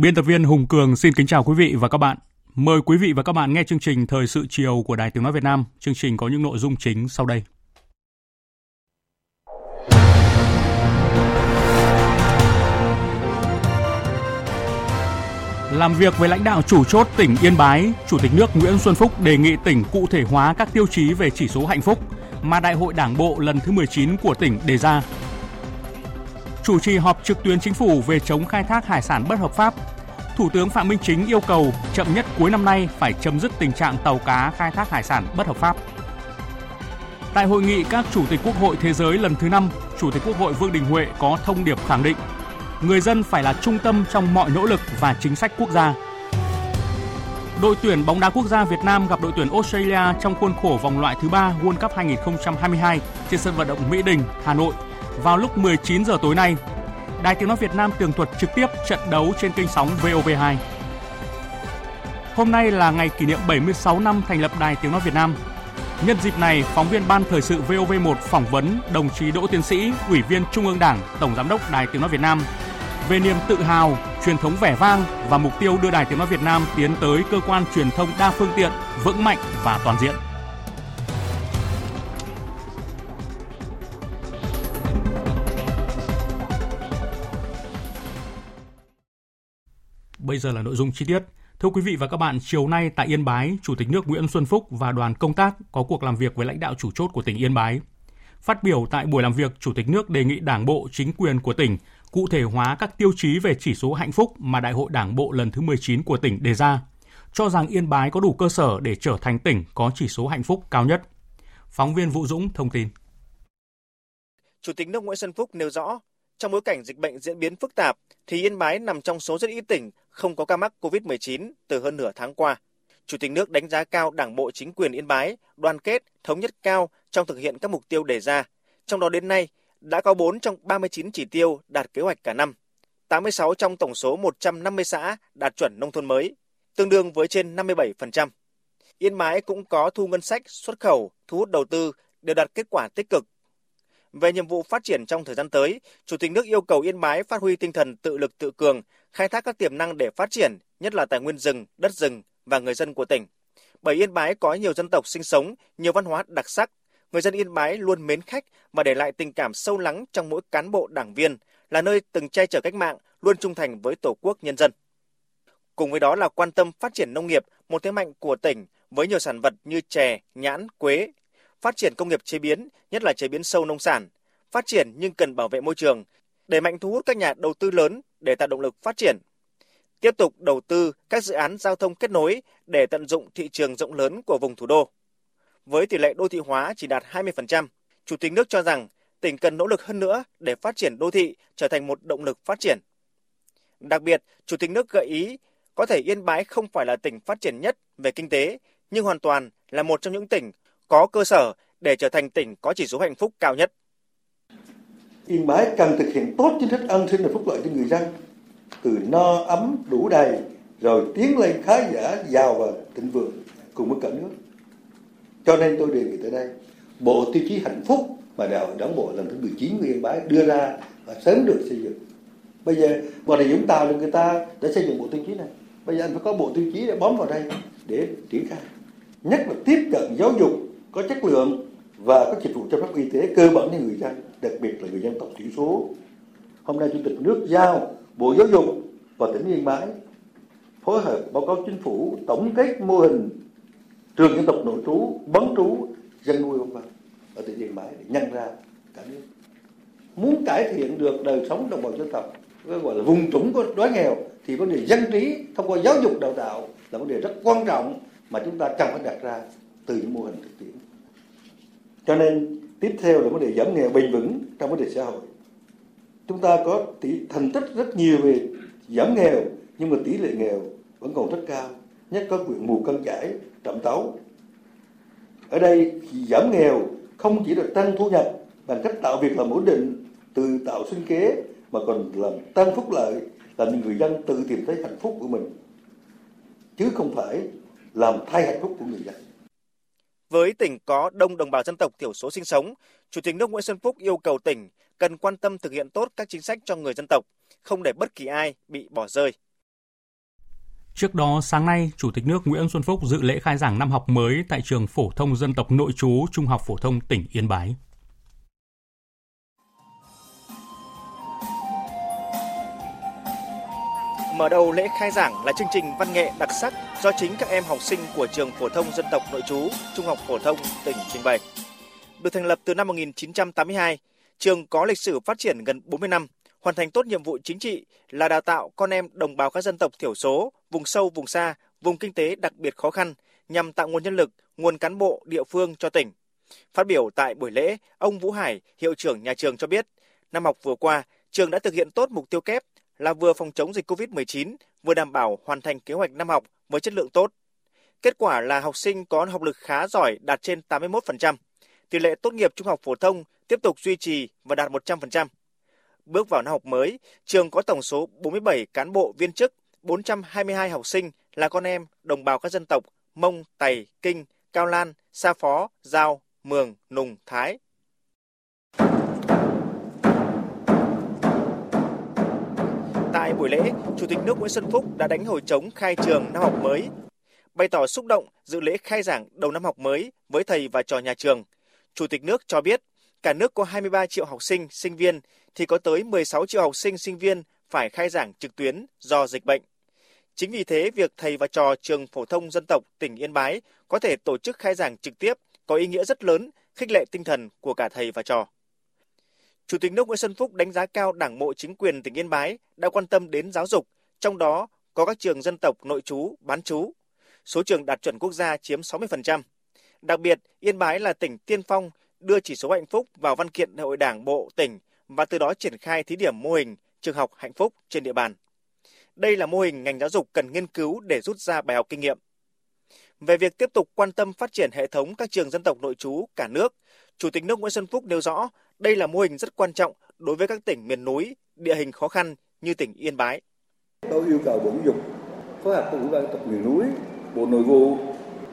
Biên tập viên Hùng Cường xin kính chào quý vị và các bạn. Mời quý vị và các bạn nghe chương trình Thời sự chiều của Đài Tiếng Nói Việt Nam. Chương trình có những nội dung chính sau đây. Làm việc với lãnh đạo chủ chốt tỉnh Yên Bái, Chủ tịch nước Nguyễn Xuân Phúc đề nghị tỉnh cụ thể hóa các tiêu chí về chỉ số hạnh phúc mà Đại hội Đảng bộ lần thứ 19 của tỉnh đề ra chủ trì họp trực tuyến chính phủ về chống khai thác hải sản bất hợp pháp. Thủ tướng Phạm Minh Chính yêu cầu chậm nhất cuối năm nay phải chấm dứt tình trạng tàu cá khai thác hải sản bất hợp pháp. Tại hội nghị các chủ tịch quốc hội thế giới lần thứ 5, Chủ tịch Quốc hội Vương Đình Huệ có thông điệp khẳng định người dân phải là trung tâm trong mọi nỗ lực và chính sách quốc gia. Đội tuyển bóng đá quốc gia Việt Nam gặp đội tuyển Australia trong khuôn khổ vòng loại thứ 3 World Cup 2022 trên sân vận động Mỹ Đình, Hà Nội vào lúc 19 giờ tối nay. Đài Tiếng nói Việt Nam tường thuật trực tiếp trận đấu trên kênh sóng VOV2. Hôm nay là ngày kỷ niệm 76 năm thành lập Đài Tiếng nói Việt Nam. Nhân dịp này, phóng viên Ban Thời sự VOV1 phỏng vấn đồng chí Đỗ Tiến Sĩ, Ủy viên Trung ương Đảng, Tổng Giám đốc Đài Tiếng nói Việt Nam về niềm tự hào, truyền thống vẻ vang và mục tiêu đưa Đài Tiếng nói Việt Nam tiến tới cơ quan truyền thông đa phương tiện, vững mạnh và toàn diện. Bây giờ là nội dung chi tiết. Thưa quý vị và các bạn, chiều nay tại Yên Bái, Chủ tịch nước Nguyễn Xuân Phúc và đoàn công tác có cuộc làm việc với lãnh đạo chủ chốt của tỉnh Yên Bái. Phát biểu tại buổi làm việc, Chủ tịch nước đề nghị Đảng bộ, chính quyền của tỉnh cụ thể hóa các tiêu chí về chỉ số hạnh phúc mà Đại hội Đảng bộ lần thứ 19 của tỉnh đề ra, cho rằng Yên Bái có đủ cơ sở để trở thành tỉnh có chỉ số hạnh phúc cao nhất. Phóng viên Vũ Dũng thông tin. Chủ tịch nước Nguyễn Xuân Phúc nêu rõ, trong bối cảnh dịch bệnh diễn biến phức tạp, thì Yên Bái nằm trong số rất ít tỉnh không có ca mắc COVID-19 từ hơn nửa tháng qua. Chủ tịch nước đánh giá cao Đảng bộ chính quyền Yên Bái đoàn kết, thống nhất cao trong thực hiện các mục tiêu đề ra. Trong đó đến nay, đã có 4 trong 39 chỉ tiêu đạt kế hoạch cả năm. 86 trong tổng số 150 xã đạt chuẩn nông thôn mới, tương đương với trên 57%. Yên Bái cũng có thu ngân sách, xuất khẩu, thu hút đầu tư đều đạt kết quả tích cực về nhiệm vụ phát triển trong thời gian tới, Chủ tịch nước yêu cầu Yên Bái phát huy tinh thần tự lực tự cường, khai thác các tiềm năng để phát triển, nhất là tài nguyên rừng, đất rừng và người dân của tỉnh. Bởi Yên Bái có nhiều dân tộc sinh sống, nhiều văn hóa đặc sắc, người dân Yên Bái luôn mến khách và để lại tình cảm sâu lắng trong mỗi cán bộ đảng viên, là nơi từng che chở cách mạng, luôn trung thành với Tổ quốc nhân dân. Cùng với đó là quan tâm phát triển nông nghiệp, một thế mạnh của tỉnh với nhiều sản vật như chè, nhãn, quế, phát triển công nghiệp chế biến, nhất là chế biến sâu nông sản, phát triển nhưng cần bảo vệ môi trường, đẩy mạnh thu hút các nhà đầu tư lớn để tạo động lực phát triển. Tiếp tục đầu tư các dự án giao thông kết nối để tận dụng thị trường rộng lớn của vùng thủ đô. Với tỷ lệ đô thị hóa chỉ đạt 20%, Chủ tịch nước cho rằng tỉnh cần nỗ lực hơn nữa để phát triển đô thị trở thành một động lực phát triển. Đặc biệt, Chủ tịch nước gợi ý có thể Yên Bái không phải là tỉnh phát triển nhất về kinh tế, nhưng hoàn toàn là một trong những tỉnh có cơ sở để trở thành tỉnh có chỉ số hạnh phúc cao nhất. Yên Bái cần thực hiện tốt chính sách an sinh và phúc lợi cho người dân, từ no ấm đủ đầy rồi tiến lên khá giả giàu và thịnh vượng cùng với cả nước. Cho nên tôi đề nghị tới đây, bộ tiêu chí hạnh phúc mà đại hội đảng bộ lần thứ 19 của Yên Bái đưa ra và sớm được xây dựng. Bây giờ bộ này Vũng Tàu là người ta đã xây dựng bộ tiêu chí này. Bây giờ anh phải có bộ tiêu chí để bấm vào đây để triển khai. Nhất là tiếp cận giáo dục có chất lượng và các dịch vụ chăm sóc y tế cơ bản cho người dân, đặc biệt là người dân tộc thiểu số. Hôm nay Chủ tịch nước giao Bộ Giáo dục và tỉnh Yên Bái phối hợp báo cáo chính phủ tổng kết mô hình trường dân tộc nội trú, bán trú, dân nuôi vân vân ở tỉnh Yên Bái để nhân ra cả nước. muốn cải thiện được đời sống đồng bào dân tộc gọi là vùng trũng của đói nghèo thì vấn đề dân trí thông qua giáo dục đào tạo là vấn đề rất quan trọng mà chúng ta cần phải đặt ra từ những mô hình thực tiễn cho nên tiếp theo là vấn đề giảm nghèo bền vững trong vấn đề xã hội. Chúng ta có tỷ, thành tích rất nhiều về giảm nghèo, nhưng mà tỷ lệ nghèo vẫn còn rất cao. Nhất có huyện mù căng chải trạm tấu. Ở đây giảm nghèo không chỉ là tăng thu nhập bằng cách tạo việc làm ổn định từ tạo sinh kế, mà còn làm tăng phúc lợi, làm người dân tự tìm thấy hạnh phúc của mình. Chứ không phải làm thay hạnh phúc của người dân với tỉnh có đông đồng bào dân tộc thiểu số sinh sống, Chủ tịch nước Nguyễn Xuân Phúc yêu cầu tỉnh cần quan tâm thực hiện tốt các chính sách cho người dân tộc, không để bất kỳ ai bị bỏ rơi. Trước đó, sáng nay, Chủ tịch nước Nguyễn Xuân Phúc dự lễ khai giảng năm học mới tại trường phổ thông dân tộc nội trú Trung học phổ thông tỉnh Yên Bái. Mở đầu lễ khai giảng là chương trình văn nghệ đặc sắc do chính các em học sinh của trường phổ thông dân tộc nội trú Trung học phổ thông tỉnh trình bày. Được thành lập từ năm 1982, trường có lịch sử phát triển gần 40 năm, hoàn thành tốt nhiệm vụ chính trị là đào tạo con em đồng bào các dân tộc thiểu số, vùng sâu, vùng xa, vùng kinh tế đặc biệt khó khăn nhằm tạo nguồn nhân lực, nguồn cán bộ địa phương cho tỉnh. Phát biểu tại buổi lễ, ông Vũ Hải, hiệu trưởng nhà trường cho biết, năm học vừa qua, trường đã thực hiện tốt mục tiêu kép là vừa phòng chống dịch COVID-19, vừa đảm bảo hoàn thành kế hoạch năm học với chất lượng tốt. Kết quả là học sinh có học lực khá giỏi đạt trên 81%. Tỷ lệ tốt nghiệp trung học phổ thông tiếp tục duy trì và đạt 100%. Bước vào năm học mới, trường có tổng số 47 cán bộ viên chức, 422 học sinh là con em đồng bào các dân tộc Mông, Tày, Kinh, Cao Lan, Sa Phó, Giao, Mường, Nùng, Thái, Tại buổi lễ, Chủ tịch nước Nguyễn Xuân Phúc đã đánh hồi trống khai trường năm học mới. Bày tỏ xúc động dự lễ khai giảng đầu năm học mới với thầy và trò nhà trường. Chủ tịch nước cho biết, cả nước có 23 triệu học sinh, sinh viên thì có tới 16 triệu học sinh, sinh viên phải khai giảng trực tuyến do dịch bệnh. Chính vì thế, việc thầy và trò trường phổ thông dân tộc tỉnh Yên Bái có thể tổ chức khai giảng trực tiếp có ý nghĩa rất lớn, khích lệ tinh thần của cả thầy và trò. Chủ tịch nước Nguyễn Xuân Phúc đánh giá cao Đảng bộ chính quyền tỉnh Yên Bái đã quan tâm đến giáo dục, trong đó có các trường dân tộc nội trú, bán trú. Số trường đạt chuẩn quốc gia chiếm 60%. Đặc biệt, Yên Bái là tỉnh tiên phong đưa chỉ số hạnh phúc vào văn kiện Đại hội Đảng bộ tỉnh và từ đó triển khai thí điểm mô hình trường học hạnh phúc trên địa bàn. Đây là mô hình ngành giáo dục cần nghiên cứu để rút ra bài học kinh nghiệm. Về việc tiếp tục quan tâm phát triển hệ thống các trường dân tộc nội trú cả nước, Chủ tịch nước Nguyễn Xuân Phúc nêu rõ đây là mô hình rất quan trọng đối với các tỉnh miền núi, địa hình khó khăn như tỉnh Yên Bái. Tôi yêu cầu Bộ Giáo dục phối hợp với Ủy ban tộc miền núi, Bộ Nội vụ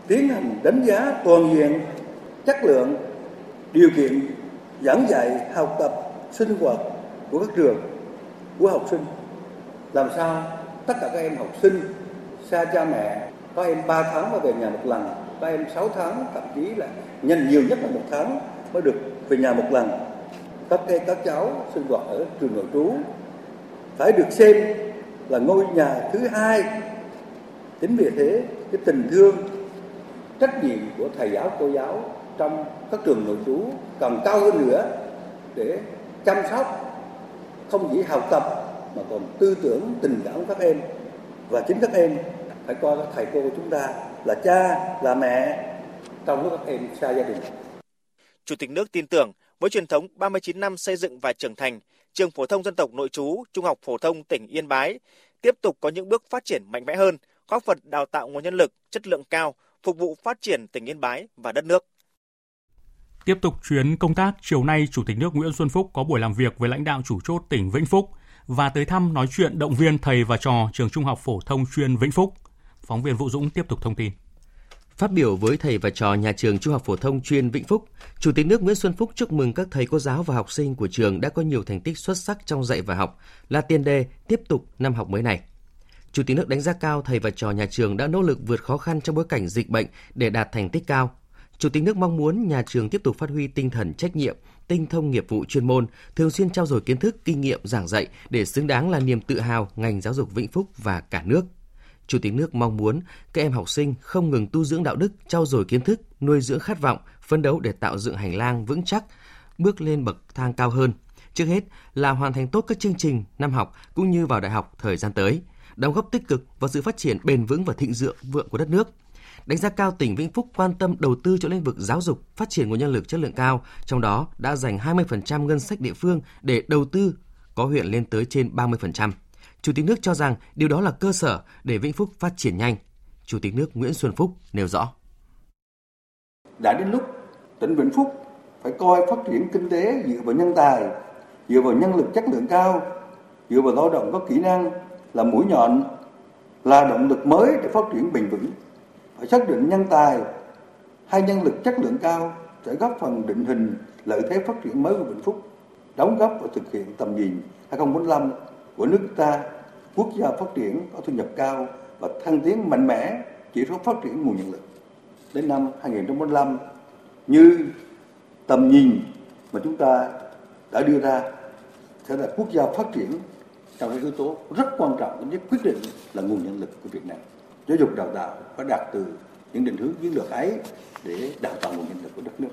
tiến hành đánh giá toàn diện chất lượng điều kiện giảng dạy học tập sinh hoạt của các trường của học sinh làm sao tất cả các em học sinh xa cha mẹ có em 3 tháng mới về nhà một lần có em 6 tháng thậm chí là nhanh nhiều nhất là một tháng mới được về nhà một lần các cây các cháu sinh hoạt ở trường nội trú phải được xem là ngôi nhà thứ hai chính vì thế, cái tình thương, trách nhiệm của thầy giáo, cô giáo trong các trường nội trú cần cao hơn nữa để chăm sóc, không chỉ học tập mà còn tư tưởng, tình cảm các em và chính các em phải coi các thầy cô của chúng ta là cha, là mẹ trong lúc các em xa gia đình. Chủ tịch nước tin tưởng với truyền thống 39 năm xây dựng và trưởng thành, trường phổ thông dân tộc nội trú Trung học phổ thông tỉnh Yên Bái tiếp tục có những bước phát triển mạnh mẽ hơn, góp phần đào tạo nguồn nhân lực chất lượng cao, phục vụ phát triển tỉnh Yên Bái và đất nước. Tiếp tục chuyến công tác, chiều nay Chủ tịch nước Nguyễn Xuân Phúc có buổi làm việc với lãnh đạo chủ chốt tỉnh Vĩnh Phúc và tới thăm nói chuyện động viên thầy và trò trường Trung học phổ thông chuyên Vĩnh Phúc. Phóng viên Vũ Dũng tiếp tục thông tin. Phát biểu với thầy và trò nhà trường Trung học phổ thông chuyên Vĩnh Phúc, Chủ tịch nước Nguyễn Xuân Phúc chúc mừng các thầy cô giáo và học sinh của trường đã có nhiều thành tích xuất sắc trong dạy và học, là tiền đề tiếp tục năm học mới này. Chủ tịch nước đánh giá cao thầy và trò nhà trường đã nỗ lực vượt khó khăn trong bối cảnh dịch bệnh để đạt thành tích cao. Chủ tịch nước mong muốn nhà trường tiếp tục phát huy tinh thần trách nhiệm, tinh thông nghiệp vụ chuyên môn, thường xuyên trao dồi kiến thức, kinh nghiệm giảng dạy để xứng đáng là niềm tự hào ngành giáo dục Vĩnh Phúc và cả nước. Chủ tịch nước mong muốn các em học sinh không ngừng tu dưỡng đạo đức, trau dồi kiến thức, nuôi dưỡng khát vọng, phấn đấu để tạo dựng hành lang vững chắc, bước lên bậc thang cao hơn. Trước hết là hoàn thành tốt các chương trình năm học cũng như vào đại học thời gian tới, đóng góp tích cực vào sự phát triển bền vững và thịnh vượng vượng của đất nước. Đánh giá cao tỉnh Vĩnh Phúc quan tâm đầu tư cho lĩnh vực giáo dục, phát triển nguồn nhân lực chất lượng cao, trong đó đã dành 20% ngân sách địa phương để đầu tư, có huyện lên tới trên 30%. Chủ tịch nước cho rằng điều đó là cơ sở để Vĩnh Phúc phát triển nhanh. Chủ tịch nước Nguyễn Xuân Phúc nêu rõ. Đã đến lúc tỉnh Vĩnh Phúc phải coi phát triển kinh tế dựa vào nhân tài, dựa vào nhân lực chất lượng cao, dựa vào lao động có kỹ năng là mũi nhọn, là động lực mới để phát triển bền vững. Phải xác định nhân tài hay nhân lực chất lượng cao sẽ góp phần định hình lợi thế phát triển mới của Vĩnh Phúc, đóng góp vào thực hiện tầm nhìn 2045 của nước ta, quốc gia phát triển có thu nhập cao và thăng tiến mạnh mẽ chỉ số phát triển nguồn nhân lực. Đến năm 2045 như tầm nhìn mà chúng ta đã đưa ra sẽ là quốc gia phát triển trong cái yếu tố rất quan trọng nhất quyết định là nguồn nhân lực của Việt Nam. Giáo dục đào tạo phải đạt từ những định hướng chiến lược ấy để đào tạo nguồn nhân lực của đất nước.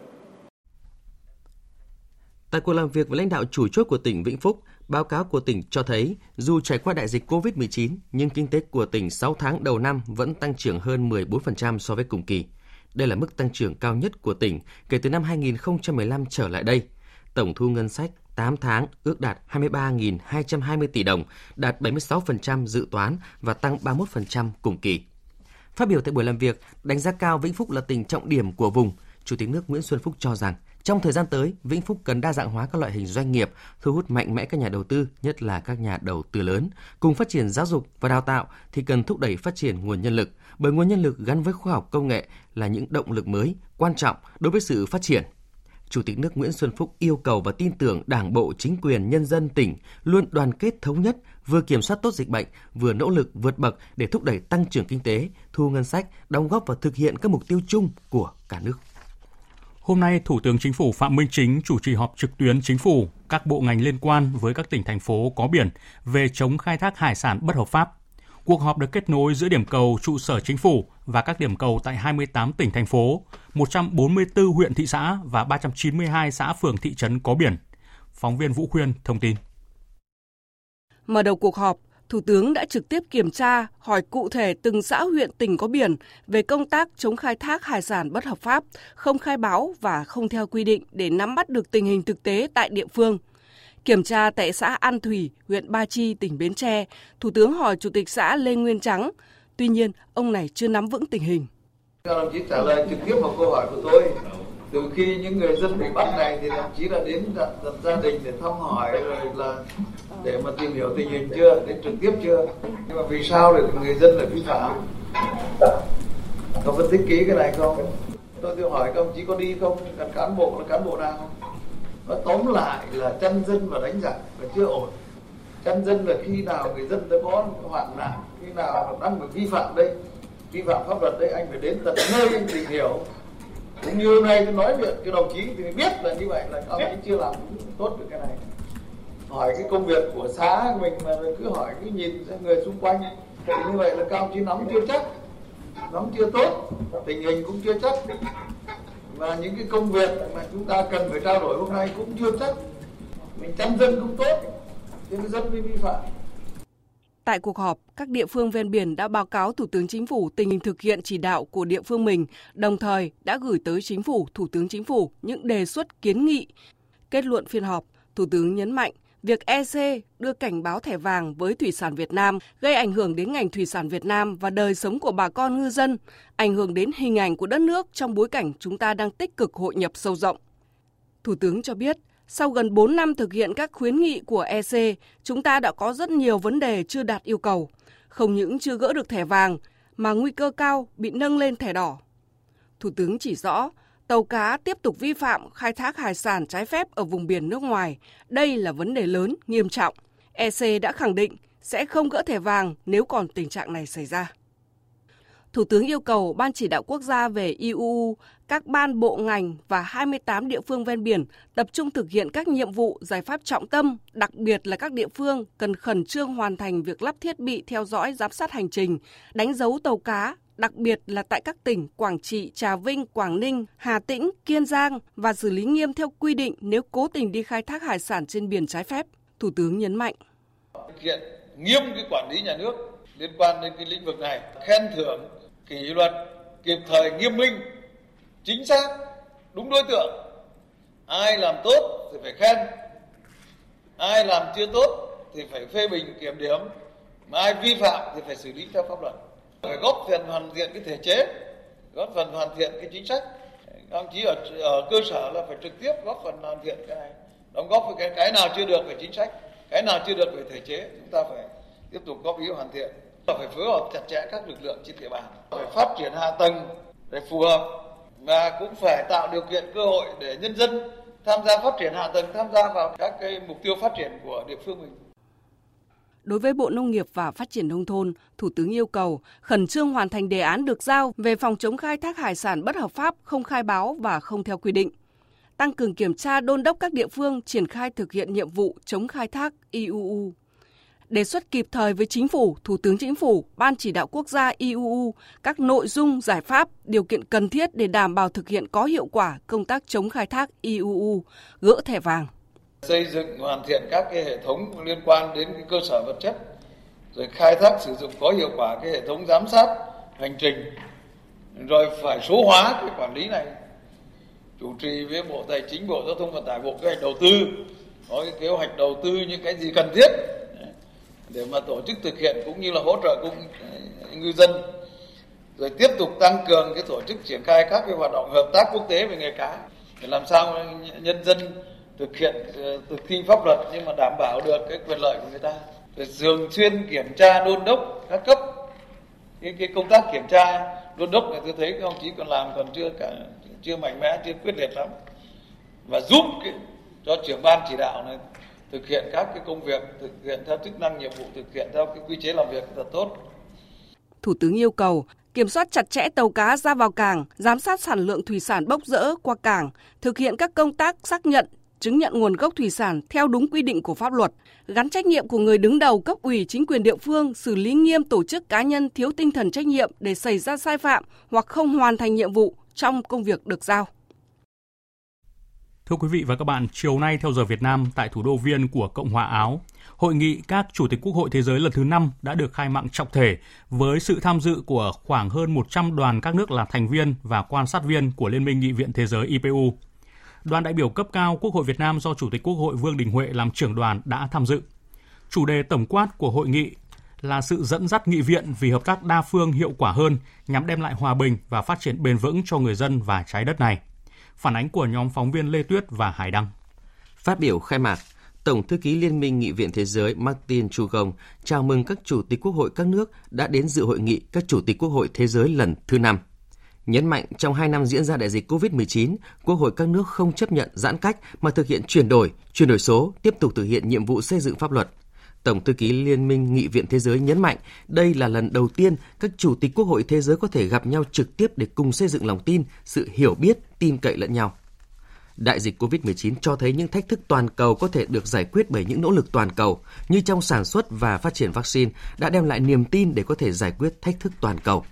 Tại cuộc làm việc với lãnh đạo chủ chốt của tỉnh Vĩnh Phúc, báo cáo của tỉnh cho thấy dù trải qua đại dịch COVID-19 nhưng kinh tế của tỉnh 6 tháng đầu năm vẫn tăng trưởng hơn 14% so với cùng kỳ. Đây là mức tăng trưởng cao nhất của tỉnh kể từ năm 2015 trở lại đây. Tổng thu ngân sách 8 tháng ước đạt 23.220 tỷ đồng, đạt 76% dự toán và tăng 31% cùng kỳ. Phát biểu tại buổi làm việc, đánh giá cao Vĩnh Phúc là tỉnh trọng điểm của vùng, Chủ tịch nước Nguyễn Xuân Phúc cho rằng trong thời gian tới, Vĩnh Phúc cần đa dạng hóa các loại hình doanh nghiệp, thu hút mạnh mẽ các nhà đầu tư, nhất là các nhà đầu tư lớn. Cùng phát triển giáo dục và đào tạo thì cần thúc đẩy phát triển nguồn nhân lực, bởi nguồn nhân lực gắn với khoa học công nghệ là những động lực mới quan trọng đối với sự phát triển. Chủ tịch nước Nguyễn Xuân Phúc yêu cầu và tin tưởng Đảng bộ, chính quyền, nhân dân tỉnh luôn đoàn kết thống nhất, vừa kiểm soát tốt dịch bệnh, vừa nỗ lực vượt bậc để thúc đẩy tăng trưởng kinh tế, thu ngân sách, đóng góp và thực hiện các mục tiêu chung của cả nước. Hôm nay, Thủ tướng Chính phủ Phạm Minh Chính chủ trì họp trực tuyến chính phủ, các bộ ngành liên quan với các tỉnh thành phố có biển về chống khai thác hải sản bất hợp pháp. Cuộc họp được kết nối giữa điểm cầu trụ sở chính phủ và các điểm cầu tại 28 tỉnh thành phố, 144 huyện thị xã và 392 xã phường thị trấn có biển. Phóng viên Vũ Khuyên thông tin. Mở đầu cuộc họp, Thủ tướng đã trực tiếp kiểm tra, hỏi cụ thể từng xã huyện tỉnh có biển về công tác chống khai thác hải sản bất hợp pháp, không khai báo và không theo quy định để nắm bắt được tình hình thực tế tại địa phương. Kiểm tra tại xã An Thủy, huyện Ba Chi, tỉnh Bến Tre, Thủ tướng hỏi Chủ tịch xã Lê Nguyên Trắng. Tuy nhiên, ông này chưa nắm vững tình hình. Các đồng chí trả lời trực tiếp vào câu hỏi của tôi từ khi những người dân bị bắt này thì thậm chí là đến tận, tận gia đình để thăm hỏi rồi là để mà tìm hiểu tình hình chưa đến trực tiếp chưa. Nhưng mà vì sao lại người dân lại vi phạm? Có phân tích kỹ cái này không? Tôi tự hỏi các ông chí có đi không? Cần cán bộ là cán bộ nào? Không nó tóm lại là chân dân và đánh giặc là chưa ổn. Chân dân là khi nào người dân đã có hoạn nạn khi nào đang bị vi phạm đây vi phạm pháp luật đây anh phải đến tận nơi anh tìm hiểu cũng như hôm nay tôi nói chuyện cái đồng chí thì biết là như vậy, là ông ấy chưa làm tốt được cái này. Hỏi cái công việc của xã mình mà cứ hỏi, cứ nhìn người xung quanh thì như vậy là cao chí nắm chưa chắc nắm chưa tốt, tình hình cũng chưa chắc. Và những cái công việc mà chúng ta cần phải trao đổi hôm nay cũng chưa chắc. Mình chăm dân cũng tốt nhưng dân mới vi phạm. Tại cuộc họp, các địa phương ven biển đã báo cáo Thủ tướng Chính phủ tình hình thực hiện chỉ đạo của địa phương mình, đồng thời đã gửi tới Chính phủ, Thủ tướng Chính phủ những đề xuất kiến nghị. Kết luận phiên họp, Thủ tướng nhấn mạnh việc EC đưa cảnh báo thẻ vàng với thủy sản Việt Nam gây ảnh hưởng đến ngành thủy sản Việt Nam và đời sống của bà con ngư dân, ảnh hưởng đến hình ảnh của đất nước trong bối cảnh chúng ta đang tích cực hội nhập sâu rộng. Thủ tướng cho biết, sau gần 4 năm thực hiện các khuyến nghị của EC, chúng ta đã có rất nhiều vấn đề chưa đạt yêu cầu. Không những chưa gỡ được thẻ vàng, mà nguy cơ cao bị nâng lên thẻ đỏ. Thủ tướng chỉ rõ, tàu cá tiếp tục vi phạm khai thác hải sản trái phép ở vùng biển nước ngoài. Đây là vấn đề lớn, nghiêm trọng. EC đã khẳng định sẽ không gỡ thẻ vàng nếu còn tình trạng này xảy ra. Thủ tướng yêu cầu Ban chỉ đạo quốc gia về IUU, các ban bộ ngành và 28 địa phương ven biển tập trung thực hiện các nhiệm vụ giải pháp trọng tâm, đặc biệt là các địa phương cần khẩn trương hoàn thành việc lắp thiết bị theo dõi giám sát hành trình, đánh dấu tàu cá đặc biệt là tại các tỉnh Quảng Trị, Trà Vinh, Quảng Ninh, Hà Tĩnh, Kiên Giang và xử lý nghiêm theo quy định nếu cố tình đi khai thác hải sản trên biển trái phép. Thủ tướng nhấn mạnh. Thực hiện nghiêm cái quản lý nhà nước liên quan đến cái lĩnh vực này, khen thưởng, kỷ luật, kịp thời nghiêm minh, chính xác, đúng đối tượng. Ai làm tốt thì phải khen, ai làm chưa tốt thì phải phê bình kiểm điểm, mà ai vi phạm thì phải xử lý theo pháp luật. Phải góp phần hoàn thiện cái thể chế, góp phần hoàn thiện cái chính sách. Các ông chí ở, ở cơ sở là phải trực tiếp góp phần hoàn thiện cái này, đóng góp với cái cái nào chưa được về chính sách, cái nào chưa được về thể chế, chúng ta phải tiếp tục góp ý hoàn thiện. Phải phối hợp chặt chẽ các lực lượng trên địa bàn, phải phát triển hạ tầng để phù hợp và cũng phải tạo điều kiện cơ hội để nhân dân tham gia phát triển hạ tầng, tham gia vào các cái mục tiêu phát triển của địa phương mình. Đối với Bộ Nông nghiệp và Phát triển Nông thôn, Thủ tướng yêu cầu khẩn trương hoàn thành đề án được giao về phòng chống khai thác hải sản bất hợp pháp, không khai báo và không theo quy định. Tăng cường kiểm tra đôn đốc các địa phương triển khai thực hiện nhiệm vụ chống khai thác IUU. Đề xuất kịp thời với Chính phủ, Thủ tướng Chính phủ, Ban chỉ đạo quốc gia IUU các nội dung, giải pháp, điều kiện cần thiết để đảm bảo thực hiện có hiệu quả công tác chống khai thác IUU, gỡ thẻ vàng. Xây dựng hoàn thiện các cái hệ thống liên quan đến cái cơ sở vật chất rồi khai thác sử dụng có hiệu quả cái hệ thống giám sát hành trình rồi phải số hóa cái quản lý này. Chủ trì với bộ tài chính bộ giao thông vận tải bộ kế hoạch đầu tư có cái kế hoạch đầu tư những cái gì cần thiết để mà tổ chức thực hiện cũng như là hỗ trợ cũng ờ, ngư dân. Rồi tiếp tục tăng cường cái tổ chức triển khai các cái hoạt động hợp tác quốc tế về nghề cá. Để làm sao nhân dân thực hiện ờ, thực thi pháp luật nhưng mà đảm bảo được cái quyền lợi của người ta. Rồi thường xuyên kiểm tra đôn đốc các cấp. Cái, cái công tác kiểm tra đôn đốc này tôi thấy các ông chí còn làm còn chưa cả chưa mạnh mẽ chưa quyết liệt lắm. Và giúp cái, cho trưởng ban chỉ đạo này thực hiện các cái công việc thực hiện theo chức năng nhiệm vụ thực hiện theo cái quy chế làm việc thật tốt Thủ tướng yêu cầu kiểm soát chặt chẽ tàu cá ra vào cảng, giám sát sản lượng thủy sản bốc rỡ qua cảng, thực hiện các công tác xác nhận, chứng nhận nguồn gốc thủy sản theo đúng quy định của pháp luật, gắn trách nhiệm của người đứng đầu cấp ủy chính quyền địa phương xử lý nghiêm tổ chức cá nhân thiếu tinh thần trách nhiệm để xảy ra sai phạm hoặc không hoàn thành nhiệm vụ trong công việc được giao. Thưa quý vị và các bạn, chiều nay theo giờ Việt Nam tại thủ đô Viên của Cộng hòa Áo, Hội nghị các Chủ tịch Quốc hội Thế giới lần thứ 5 đã được khai mạc trọng thể với sự tham dự của khoảng hơn 100 đoàn các nước là thành viên và quan sát viên của Liên minh Nghị viện Thế giới IPU đoàn đại biểu cấp cao Quốc hội Việt Nam do Chủ tịch Quốc hội Vương Đình Huệ làm trưởng đoàn đã tham dự. Chủ đề tổng quát của hội nghị là sự dẫn dắt nghị viện vì hợp tác đa phương hiệu quả hơn nhằm đem lại hòa bình và phát triển bền vững cho người dân và trái đất này. Phản ánh của nhóm phóng viên Lê Tuyết và Hải Đăng. Phát biểu khai mạc, Tổng thư ký Liên minh Nghị viện Thế giới Martin Chugong chào mừng các chủ tịch quốc hội các nước đã đến dự hội nghị các chủ tịch quốc hội thế giới lần thứ năm nhấn mạnh trong 2 năm diễn ra đại dịch COVID-19, Quốc hội các nước không chấp nhận giãn cách mà thực hiện chuyển đổi, chuyển đổi số, tiếp tục thực hiện nhiệm vụ xây dựng pháp luật. Tổng thư ký Liên minh Nghị viện Thế giới nhấn mạnh đây là lần đầu tiên các chủ tịch quốc hội thế giới có thể gặp nhau trực tiếp để cùng xây dựng lòng tin, sự hiểu biết, tin cậy lẫn nhau. Đại dịch COVID-19 cho thấy những thách thức toàn cầu có thể được giải quyết bởi những nỗ lực toàn cầu, như trong sản xuất và phát triển vaccine đã đem lại niềm tin để có thể giải quyết thách thức toàn cầu.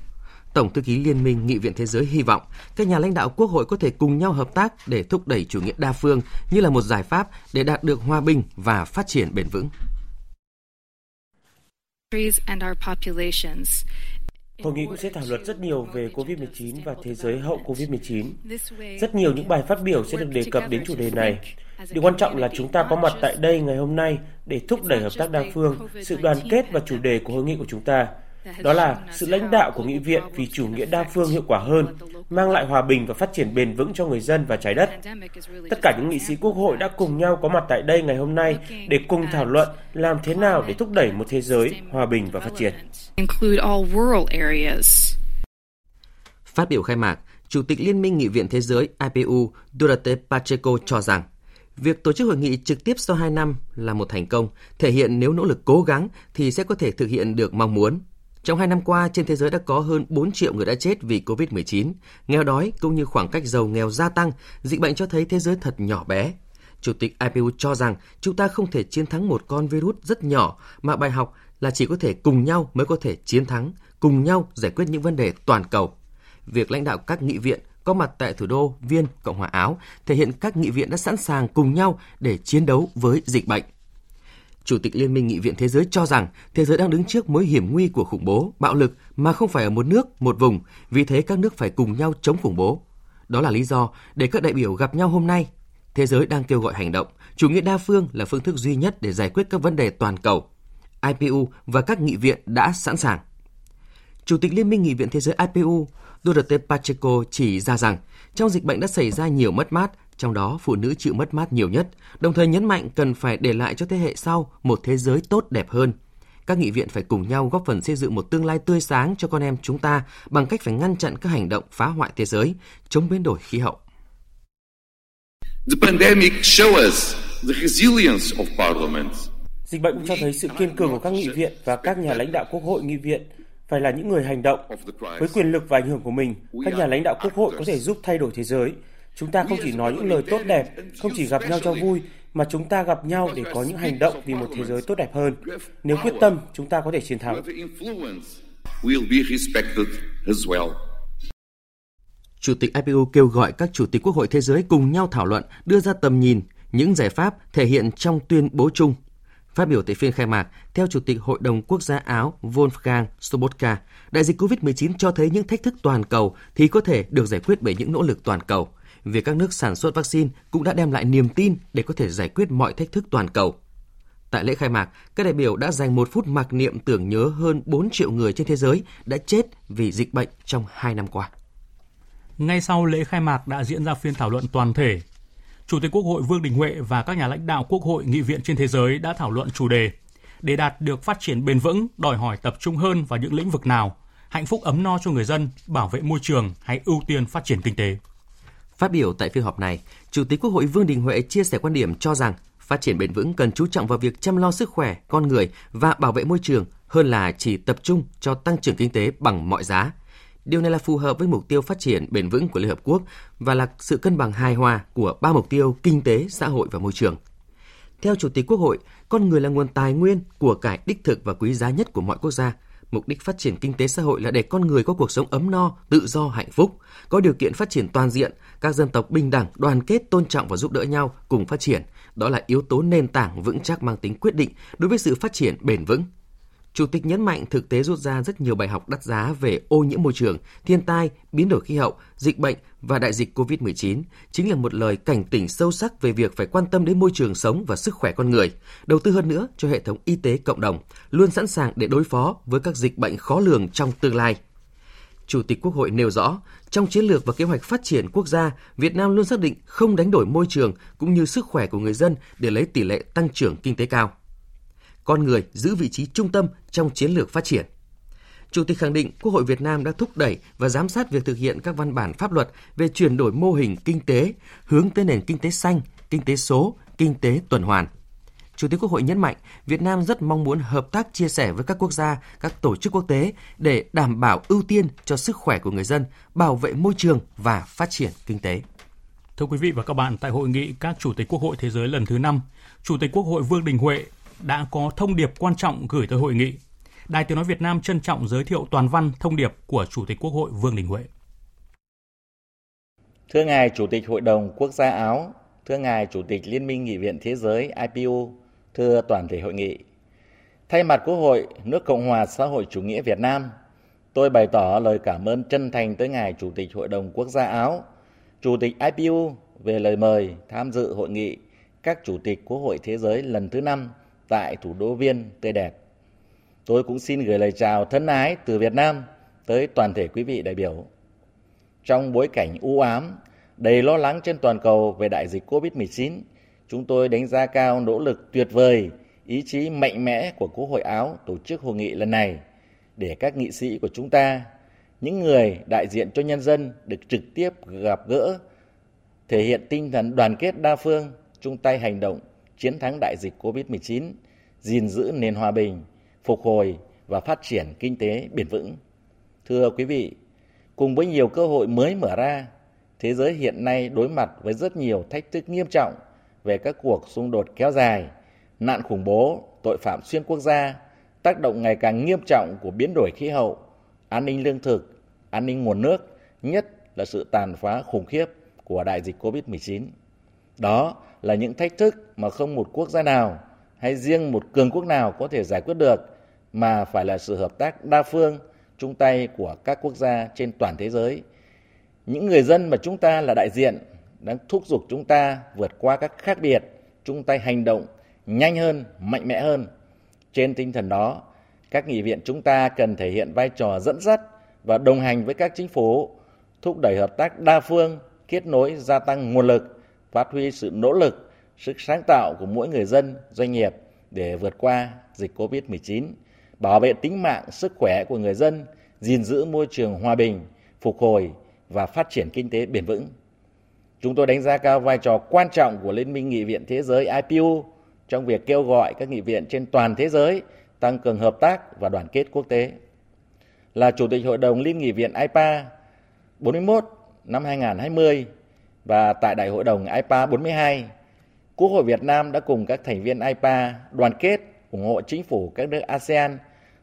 Tổng thư ký Liên minh Nghị viện Thế giới hy vọng các nhà lãnh đạo quốc hội có thể cùng nhau hợp tác để thúc đẩy chủ nghĩa đa phương như là một giải pháp để đạt được hòa bình và phát triển bền vững. Hội nghị cũng sẽ thảo luận rất nhiều về COVID-19 và thế giới hậu COVID-19. Rất nhiều những bài phát biểu sẽ được đề cập đến chủ đề này. Điều quan trọng là chúng ta có mặt tại đây ngày hôm nay để thúc đẩy hợp tác đa phương, sự đoàn kết và chủ đề của hội nghị của chúng ta đó là sự lãnh đạo của nghị viện vì chủ nghĩa đa phương hiệu quả hơn, mang lại hòa bình và phát triển bền vững cho người dân và trái đất. Tất cả những nghị sĩ quốc hội đã cùng nhau có mặt tại đây ngày hôm nay để cùng thảo luận làm thế nào để thúc đẩy một thế giới hòa bình và phát triển. Phát biểu khai mạc, Chủ tịch Liên minh Nghị viện Thế giới IPU Durate Pacheco cho rằng Việc tổ chức hội nghị trực tiếp sau 2 năm là một thành công, thể hiện nếu nỗ lực cố gắng thì sẽ có thể thực hiện được mong muốn. Trong hai năm qua, trên thế giới đã có hơn 4 triệu người đã chết vì COVID-19. Nghèo đói cũng như khoảng cách giàu nghèo gia tăng, dịch bệnh cho thấy thế giới thật nhỏ bé. Chủ tịch IPU cho rằng chúng ta không thể chiến thắng một con virus rất nhỏ mà bài học là chỉ có thể cùng nhau mới có thể chiến thắng, cùng nhau giải quyết những vấn đề toàn cầu. Việc lãnh đạo các nghị viện có mặt tại thủ đô Viên, Cộng hòa Áo thể hiện các nghị viện đã sẵn sàng cùng nhau để chiến đấu với dịch bệnh. Chủ tịch Liên minh Nghị viện Thế giới cho rằng thế giới đang đứng trước mối hiểm nguy của khủng bố, bạo lực mà không phải ở một nước, một vùng, vì thế các nước phải cùng nhau chống khủng bố. Đó là lý do để các đại biểu gặp nhau hôm nay. Thế giới đang kêu gọi hành động, chủ nghĩa đa phương là phương thức duy nhất để giải quyết các vấn đề toàn cầu. IPU và các nghị viện đã sẵn sàng. Chủ tịch Liên minh Nghị viện Thế giới IPU Duterte Pacheco chỉ ra rằng trong dịch bệnh đã xảy ra nhiều mất mát, trong đó phụ nữ chịu mất mát nhiều nhất, đồng thời nhấn mạnh cần phải để lại cho thế hệ sau một thế giới tốt đẹp hơn. Các nghị viện phải cùng nhau góp phần xây dựng một tương lai tươi sáng cho con em chúng ta bằng cách phải ngăn chặn các hành động phá hoại thế giới, chống biến đổi khí hậu. The pandemic show us the resilience of parliaments. Dịch bệnh cho thấy sự kiên cường của các nghị viện và các nhà lãnh đạo quốc hội nghị viện phải là những người hành động. Với quyền lực và ảnh hưởng của mình, các nhà lãnh đạo quốc hội có thể giúp thay đổi thế giới. Chúng ta không chỉ nói những lời tốt đẹp, không chỉ gặp nhau cho vui, mà chúng ta gặp nhau để có những hành động vì một thế giới tốt đẹp hơn. Nếu quyết tâm, chúng ta có thể chiến thắng. Chủ tịch IPU kêu gọi các chủ tịch quốc hội thế giới cùng nhau thảo luận, đưa ra tầm nhìn, những giải pháp thể hiện trong tuyên bố chung Phát biểu tại phiên khai mạc, theo Chủ tịch Hội đồng Quốc gia Áo Wolfgang Sobotka, đại dịch COVID-19 cho thấy những thách thức toàn cầu thì có thể được giải quyết bởi những nỗ lực toàn cầu. Việc các nước sản xuất vaccine cũng đã đem lại niềm tin để có thể giải quyết mọi thách thức toàn cầu. Tại lễ khai mạc, các đại biểu đã dành một phút mặc niệm tưởng nhớ hơn 4 triệu người trên thế giới đã chết vì dịch bệnh trong 2 năm qua. Ngay sau lễ khai mạc đã diễn ra phiên thảo luận toàn thể Chủ tịch Quốc hội Vương Đình Huệ và các nhà lãnh đạo Quốc hội nghị viện trên thế giới đã thảo luận chủ đề để đạt được phát triển bền vững đòi hỏi tập trung hơn vào những lĩnh vực nào, hạnh phúc ấm no cho người dân, bảo vệ môi trường hay ưu tiên phát triển kinh tế. Phát biểu tại phiên họp này, Chủ tịch Quốc hội Vương Đình Huệ chia sẻ quan điểm cho rằng phát triển bền vững cần chú trọng vào việc chăm lo sức khỏe con người và bảo vệ môi trường hơn là chỉ tập trung cho tăng trưởng kinh tế bằng mọi giá. Điều này là phù hợp với mục tiêu phát triển bền vững của Liên Hợp Quốc và là sự cân bằng hài hòa của ba mục tiêu kinh tế, xã hội và môi trường. Theo Chủ tịch Quốc hội, con người là nguồn tài nguyên, của cải đích thực và quý giá nhất của mọi quốc gia. Mục đích phát triển kinh tế xã hội là để con người có cuộc sống ấm no, tự do, hạnh phúc, có điều kiện phát triển toàn diện, các dân tộc bình đẳng, đoàn kết, tôn trọng và giúp đỡ nhau cùng phát triển. Đó là yếu tố nền tảng vững chắc mang tính quyết định đối với sự phát triển bền vững. Chủ tịch nhấn mạnh thực tế rút ra rất nhiều bài học đắt giá về ô nhiễm môi trường, thiên tai, biến đổi khí hậu, dịch bệnh và đại dịch COVID-19 chính là một lời cảnh tỉnh sâu sắc về việc phải quan tâm đến môi trường sống và sức khỏe con người, đầu tư hơn nữa cho hệ thống y tế cộng đồng, luôn sẵn sàng để đối phó với các dịch bệnh khó lường trong tương lai. Chủ tịch Quốc hội nêu rõ, trong chiến lược và kế hoạch phát triển quốc gia, Việt Nam luôn xác định không đánh đổi môi trường cũng như sức khỏe của người dân để lấy tỷ lệ tăng trưởng kinh tế cao con người giữ vị trí trung tâm trong chiến lược phát triển. Chủ tịch khẳng định Quốc hội Việt Nam đã thúc đẩy và giám sát việc thực hiện các văn bản pháp luật về chuyển đổi mô hình kinh tế, hướng tới nền kinh tế xanh, kinh tế số, kinh tế tuần hoàn. Chủ tịch Quốc hội nhấn mạnh Việt Nam rất mong muốn hợp tác chia sẻ với các quốc gia, các tổ chức quốc tế để đảm bảo ưu tiên cho sức khỏe của người dân, bảo vệ môi trường và phát triển kinh tế. Thưa quý vị và các bạn, tại hội nghị các chủ tịch Quốc hội thế giới lần thứ 5, Chủ tịch Quốc hội Vương Đình Huệ đã có thông điệp quan trọng gửi tới hội nghị. Đài Tiếng Nói Việt Nam trân trọng giới thiệu toàn văn thông điệp của Chủ tịch Quốc hội Vương Đình Huệ. Thưa Ngài Chủ tịch Hội đồng Quốc gia Áo, thưa Ngài Chủ tịch Liên minh Nghị viện Thế giới IPU, thưa toàn thể hội nghị. Thay mặt Quốc hội nước Cộng hòa xã hội chủ nghĩa Việt Nam, tôi bày tỏ lời cảm ơn chân thành tới Ngài Chủ tịch Hội đồng Quốc gia Áo, Chủ tịch IPU về lời mời tham dự hội nghị các Chủ tịch Quốc hội Thế giới lần thứ năm tại thủ đô Viên tươi đẹp. Tôi cũng xin gửi lời chào thân ái từ Việt Nam tới toàn thể quý vị đại biểu. Trong bối cảnh u ám, đầy lo lắng trên toàn cầu về đại dịch COVID-19, chúng tôi đánh giá cao nỗ lực tuyệt vời, ý chí mạnh mẽ của Quốc hội Áo tổ chức hội nghị lần này để các nghị sĩ của chúng ta, những người đại diện cho nhân dân được trực tiếp gặp gỡ, thể hiện tinh thần đoàn kết đa phương, chung tay hành động chiến thắng đại dịch COVID-19, gìn giữ nền hòa bình, phục hồi và phát triển kinh tế bền vững. Thưa quý vị, cùng với nhiều cơ hội mới mở ra, thế giới hiện nay đối mặt với rất nhiều thách thức nghiêm trọng về các cuộc xung đột kéo dài, nạn khủng bố, tội phạm xuyên quốc gia, tác động ngày càng nghiêm trọng của biến đổi khí hậu, an ninh lương thực, an ninh nguồn nước, nhất là sự tàn phá khủng khiếp của đại dịch COVID-19. Đó là những thách thức mà không một quốc gia nào hay riêng một cường quốc nào có thể giải quyết được mà phải là sự hợp tác đa phương chung tay của các quốc gia trên toàn thế giới. Những người dân mà chúng ta là đại diện đang thúc giục chúng ta vượt qua các khác biệt, chung tay hành động nhanh hơn, mạnh mẽ hơn. Trên tinh thần đó, các nghị viện chúng ta cần thể hiện vai trò dẫn dắt và đồng hành với các chính phủ, thúc đẩy hợp tác đa phương, kết nối gia tăng nguồn lực, phát huy sự nỗ lực, sức sáng tạo của mỗi người dân, doanh nghiệp để vượt qua dịch COVID-19, bảo vệ tính mạng, sức khỏe của người dân, gìn giữ môi trường hòa bình, phục hồi và phát triển kinh tế bền vững. Chúng tôi đánh giá cao vai trò quan trọng của Liên minh Nghị viện Thế giới IPU trong việc kêu gọi các nghị viện trên toàn thế giới tăng cường hợp tác và đoàn kết quốc tế. Là Chủ tịch Hội đồng Liên nghị viện IPA 41 năm 2020 và tại Đại hội đồng IPA 42, Quốc hội Việt Nam đã cùng các thành viên IPA đoàn kết ủng hộ chính phủ các nước ASEAN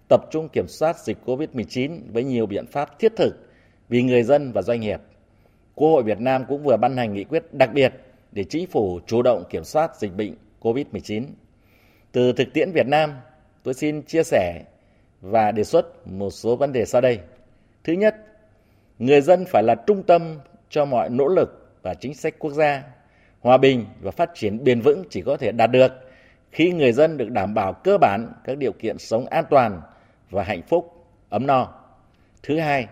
tập trung kiểm soát dịch COVID-19 với nhiều biện pháp thiết thực vì người dân và doanh nghiệp. Quốc hội Việt Nam cũng vừa ban hành nghị quyết đặc biệt để chính phủ chủ động kiểm soát dịch bệnh COVID-19. Từ thực tiễn Việt Nam, tôi xin chia sẻ và đề xuất một số vấn đề sau đây. Thứ nhất, người dân phải là trung tâm cho mọi nỗ lực và chính sách quốc gia. Hòa bình và phát triển bền vững chỉ có thể đạt được khi người dân được đảm bảo cơ bản các điều kiện sống an toàn và hạnh phúc, ấm no. Thứ hai,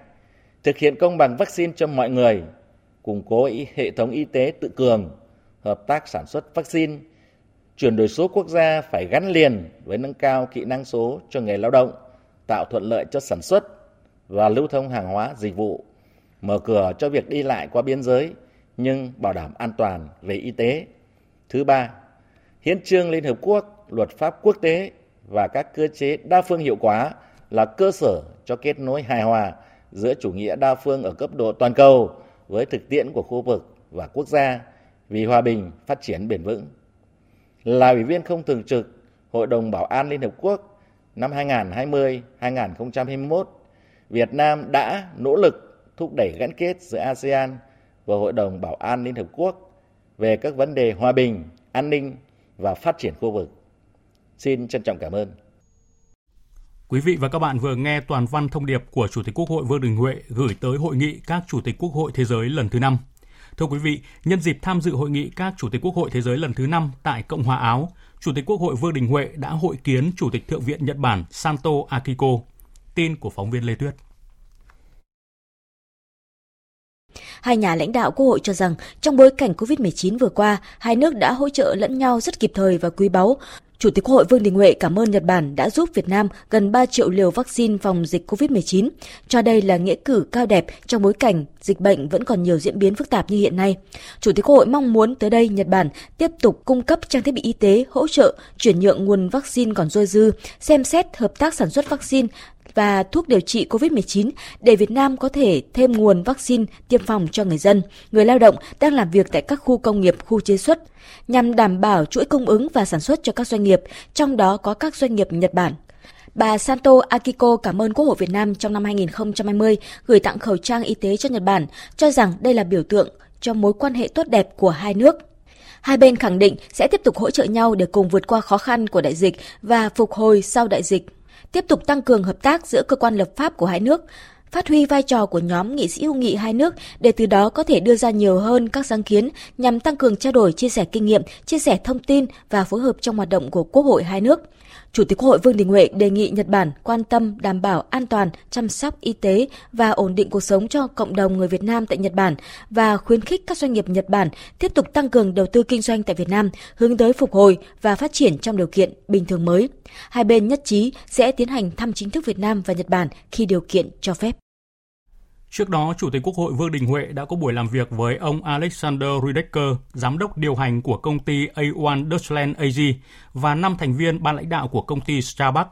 thực hiện công bằng vaccine cho mọi người, củng cố hệ thống y tế tự cường, hợp tác sản xuất vaccine, chuyển đổi số quốc gia phải gắn liền với nâng cao kỹ năng số cho người lao động, tạo thuận lợi cho sản xuất và lưu thông hàng hóa dịch vụ, mở cửa cho việc đi lại qua biên giới nhưng bảo đảm an toàn về y tế. Thứ ba, Hiến trương Liên Hợp Quốc, luật pháp quốc tế và các cơ chế đa phương hiệu quả là cơ sở cho kết nối hài hòa giữa chủ nghĩa đa phương ở cấp độ toàn cầu với thực tiễn của khu vực và quốc gia vì hòa bình phát triển bền vững. Là ủy viên không thường trực Hội đồng Bảo an Liên Hợp Quốc năm 2020-2021, Việt Nam đã nỗ lực thúc đẩy gắn kết giữa ASEAN và Hội đồng Bảo an Liên Hợp Quốc về các vấn đề hòa bình, an ninh và phát triển khu vực. Xin trân trọng cảm ơn. Quý vị và các bạn vừa nghe toàn văn thông điệp của Chủ tịch Quốc hội Vương Đình Huệ gửi tới hội nghị các Chủ tịch Quốc hội Thế giới lần thứ 5. Thưa quý vị, nhân dịp tham dự hội nghị các Chủ tịch Quốc hội Thế giới lần thứ 5 tại Cộng hòa Áo, Chủ tịch Quốc hội Vương Đình Huệ đã hội kiến Chủ tịch Thượng viện Nhật Bản Santo Akiko. Tin của phóng viên Lê Tuyết. Hai nhà lãnh đạo Quốc hội cho rằng trong bối cảnh COVID-19 vừa qua, hai nước đã hỗ trợ lẫn nhau rất kịp thời và quý báu. Chủ tịch Quốc hội Vương Đình Huệ cảm ơn Nhật Bản đã giúp Việt Nam gần 3 triệu liều vaccine phòng dịch COVID-19, cho đây là nghĩa cử cao đẹp trong bối cảnh dịch bệnh vẫn còn nhiều diễn biến phức tạp như hiện nay. Chủ tịch Quốc hội mong muốn tới đây Nhật Bản tiếp tục cung cấp trang thiết bị y tế, hỗ trợ, chuyển nhượng nguồn vaccine còn dôi dư, xem xét hợp tác sản xuất vaccine và thuốc điều trị COVID-19 để Việt Nam có thể thêm nguồn vaccine tiêm phòng cho người dân, người lao động đang làm việc tại các khu công nghiệp, khu chế xuất, nhằm đảm bảo chuỗi cung ứng và sản xuất cho các doanh nghiệp, trong đó có các doanh nghiệp Nhật Bản. Bà Santo Akiko cảm ơn Quốc hội Việt Nam trong năm 2020 gửi tặng khẩu trang y tế cho Nhật Bản, cho rằng đây là biểu tượng cho mối quan hệ tốt đẹp của hai nước. Hai bên khẳng định sẽ tiếp tục hỗ trợ nhau để cùng vượt qua khó khăn của đại dịch và phục hồi sau đại dịch tiếp tục tăng cường hợp tác giữa cơ quan lập pháp của hai nước, phát huy vai trò của nhóm nghị sĩ hữu nghị hai nước để từ đó có thể đưa ra nhiều hơn các sáng kiến nhằm tăng cường trao đổi, chia sẻ kinh nghiệm, chia sẻ thông tin và phối hợp trong hoạt động của Quốc hội hai nước. Chủ tịch Quốc hội Vương Đình Huệ đề nghị Nhật Bản quan tâm đảm bảo an toàn, chăm sóc y tế và ổn định cuộc sống cho cộng đồng người Việt Nam tại Nhật Bản và khuyến khích các doanh nghiệp Nhật Bản tiếp tục tăng cường đầu tư kinh doanh tại Việt Nam, hướng tới phục hồi và phát triển trong điều kiện bình thường mới. Hai bên nhất trí sẽ tiến hành thăm chính thức Việt Nam và Nhật Bản khi điều kiện cho phép. Trước đó, Chủ tịch Quốc hội Vương Đình Huệ đã có buổi làm việc với ông Alexander Rudecker, giám đốc điều hành của công ty A1 Deutschland AG và năm thành viên ban lãnh đạo của công ty Starbucks.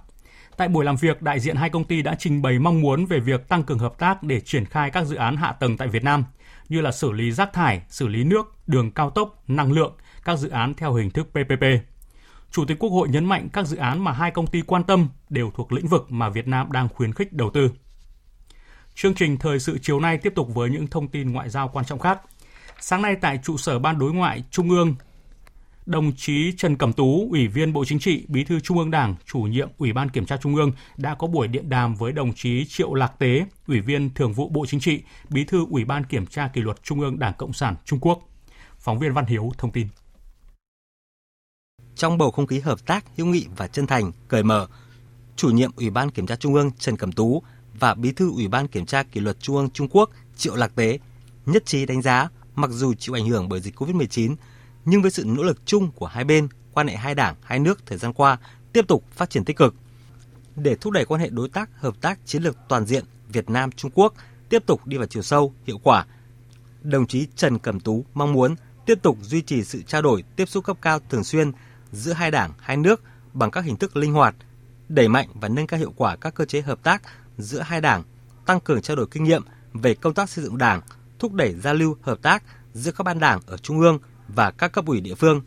Tại buổi làm việc, đại diện hai công ty đã trình bày mong muốn về việc tăng cường hợp tác để triển khai các dự án hạ tầng tại Việt Nam, như là xử lý rác thải, xử lý nước, đường cao tốc, năng lượng, các dự án theo hình thức PPP. Chủ tịch Quốc hội nhấn mạnh các dự án mà hai công ty quan tâm đều thuộc lĩnh vực mà Việt Nam đang khuyến khích đầu tư. Chương trình thời sự chiều nay tiếp tục với những thông tin ngoại giao quan trọng khác. Sáng nay tại trụ sở Ban Đối ngoại Trung ương, đồng chí Trần Cẩm Tú, Ủy viên Bộ Chính trị, Bí thư Trung ương Đảng, chủ nhiệm Ủy ban Kiểm tra Trung ương đã có buổi điện đàm với đồng chí Triệu Lạc Tế, Ủy viên Thường vụ Bộ Chính trị, Bí thư Ủy ban Kiểm tra Kỷ luật Trung ương Đảng Cộng sản Trung Quốc. Phóng viên Văn Hiếu thông tin. Trong bầu không khí hợp tác, hữu nghị và chân thành, cởi mở, chủ nhiệm Ủy ban Kiểm tra Trung ương Trần Cẩm Tú và Bí thư Ủy ban Kiểm tra Kỷ luật Trung ương Trung Quốc Triệu Lạc Tế nhất trí đánh giá mặc dù chịu ảnh hưởng bởi dịch COVID-19, nhưng với sự nỗ lực chung của hai bên, quan hệ hai đảng, hai nước thời gian qua tiếp tục phát triển tích cực. Để thúc đẩy quan hệ đối tác, hợp tác chiến lược toàn diện Việt Nam Trung Quốc tiếp tục đi vào chiều sâu, hiệu quả. Đồng chí Trần Cẩm Tú mong muốn tiếp tục duy trì sự trao đổi, tiếp xúc cấp cao thường xuyên giữa hai đảng, hai nước bằng các hình thức linh hoạt, đẩy mạnh và nâng cao hiệu quả các cơ chế hợp tác giữa hai đảng, tăng cường trao đổi kinh nghiệm về công tác xây dựng đảng, thúc đẩy giao lưu hợp tác giữa các ban đảng ở trung ương và các cấp ủy địa phương,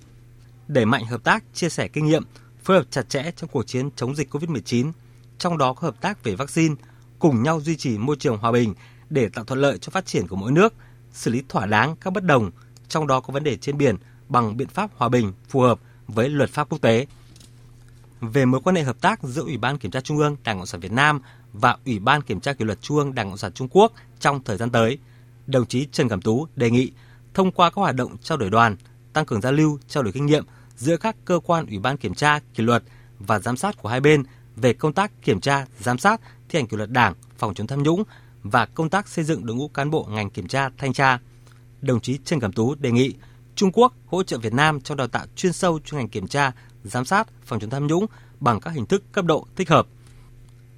đẩy mạnh hợp tác, chia sẻ kinh nghiệm, phối hợp chặt chẽ trong cuộc chiến chống dịch COVID-19, trong đó có hợp tác về vaccine, cùng nhau duy trì môi trường hòa bình để tạo thuận lợi cho phát triển của mỗi nước, xử lý thỏa đáng các bất đồng, trong đó có vấn đề trên biển bằng biện pháp hòa bình phù hợp với luật pháp quốc tế. Về mối quan hệ hợp tác giữa Ủy ban Kiểm tra Trung ương Đảng Cộng sản Việt Nam và Ủy ban Kiểm tra Kỷ luật Trung ương Đảng Cộng sản Trung Quốc trong thời gian tới, đồng chí Trần Cẩm Tú đề nghị thông qua các hoạt động trao đổi đoàn, tăng cường giao lưu, trao đổi kinh nghiệm giữa các cơ quan Ủy ban Kiểm tra Kỷ luật và giám sát của hai bên về công tác kiểm tra, giám sát, thi hành kỷ luật Đảng, phòng chống tham nhũng và công tác xây dựng đội ngũ cán bộ ngành kiểm tra, thanh tra. Đồng chí Trần Cẩm Tú đề nghị Trung Quốc hỗ trợ Việt Nam trong đào tạo chuyên sâu chuyên ngành kiểm tra, giám sát, phòng chống tham nhũng bằng các hình thức cấp độ thích hợp.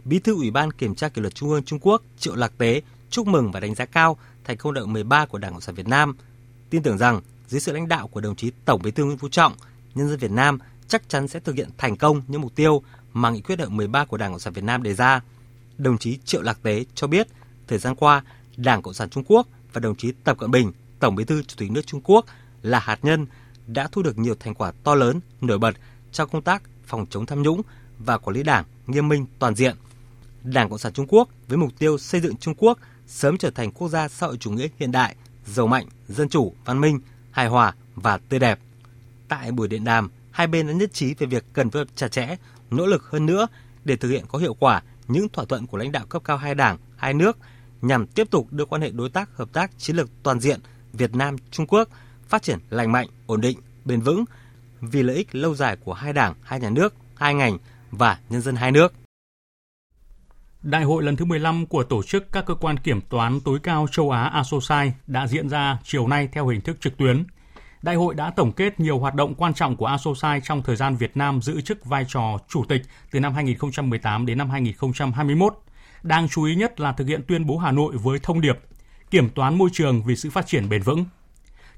Bí thư Ủy ban Kiểm tra Kỷ luật Trung ương Trung Quốc Triệu Lạc Tế chúc mừng và đánh giá cao thành công đại hội 13 của Đảng Cộng sản Việt Nam. Tin tưởng rằng dưới sự lãnh đạo của đồng chí Tổng Bí thư Nguyễn Phú Trọng, nhân dân Việt Nam chắc chắn sẽ thực hiện thành công những mục tiêu mà nghị quyết đại hội 13 của Đảng Cộng sản Việt Nam đề ra. Đồng chí Triệu Lạc Tế cho biết, thời gian qua, Đảng Cộng sản Trung Quốc và đồng chí Tập Cận Bình, Tổng Bí thư Chủ tịch nước Trung Quốc là hạt nhân đã thu được nhiều thành quả to lớn, nổi bật trong công tác phòng chống tham nhũng và quản lý đảng nghiêm minh toàn diện. Đảng Cộng sản Trung Quốc với mục tiêu xây dựng Trung Quốc sớm trở thành quốc gia xã hội chủ nghĩa hiện đại, giàu mạnh, dân chủ, văn minh, hài hòa và tươi đẹp. Tại buổi điện đàm, hai bên đã nhất trí về việc cần phối hợp chặt chẽ, nỗ lực hơn nữa để thực hiện có hiệu quả những thỏa thuận của lãnh đạo cấp cao hai đảng, hai nước nhằm tiếp tục đưa quan hệ đối tác hợp tác chiến lược toàn diện Việt Nam Trung Quốc phát triển lành mạnh, ổn định, bền vững vì lợi ích lâu dài của hai đảng, hai nhà nước, hai ngành và nhân dân hai nước. Đại hội lần thứ 15 của tổ chức các cơ quan kiểm toán tối cao châu Á ASOSAI đã diễn ra chiều nay theo hình thức trực tuyến. Đại hội đã tổng kết nhiều hoạt động quan trọng của ASOSAI trong thời gian Việt Nam giữ chức vai trò chủ tịch từ năm 2018 đến năm 2021. Đáng chú ý nhất là thực hiện tuyên bố Hà Nội với thông điệp kiểm toán môi trường vì sự phát triển bền vững.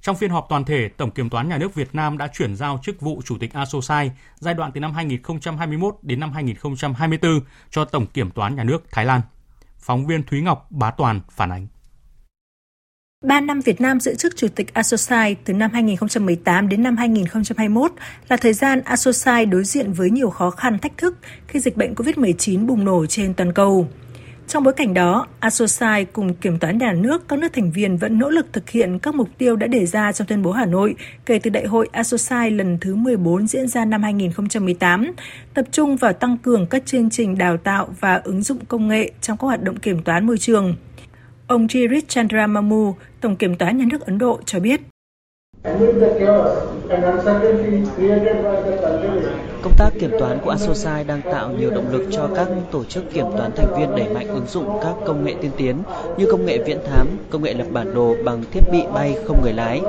Trong phiên họp toàn thể, Tổng Kiểm toán Nhà nước Việt Nam đã chuyển giao chức vụ Chủ tịch ASOSAI giai đoạn từ năm 2021 đến năm 2024 cho Tổng Kiểm toán Nhà nước Thái Lan. Phóng viên Thúy Ngọc, Bá Toàn phản ánh. 3 năm Việt Nam giữ chức Chủ tịch ASOSAI từ năm 2018 đến năm 2021 là thời gian ASOSAI đối diện với nhiều khó khăn thách thức khi dịch bệnh COVID-19 bùng nổ trên toàn cầu. Trong bối cảnh đó, ASOSAI cùng Kiểm toán nhà nước các nước thành viên vẫn nỗ lực thực hiện các mục tiêu đã đề ra trong tuyên bố Hà Nội kể từ Đại hội ASOSAI lần thứ 14 diễn ra năm 2018, tập trung vào tăng cường các chương trình đào tạo và ứng dụng công nghệ trong các hoạt động kiểm toán môi trường. Ông Girish Chandra Mamu, Tổng Kiểm toán Nhà nước Ấn Độ cho biết. Công tác kiểm toán của Asosai đang tạo nhiều động lực cho các tổ chức kiểm toán thành viên đẩy mạnh ứng dụng các công nghệ tiên tiến như công nghệ viễn thám, công nghệ lập bản đồ bằng thiết bị bay không người lái.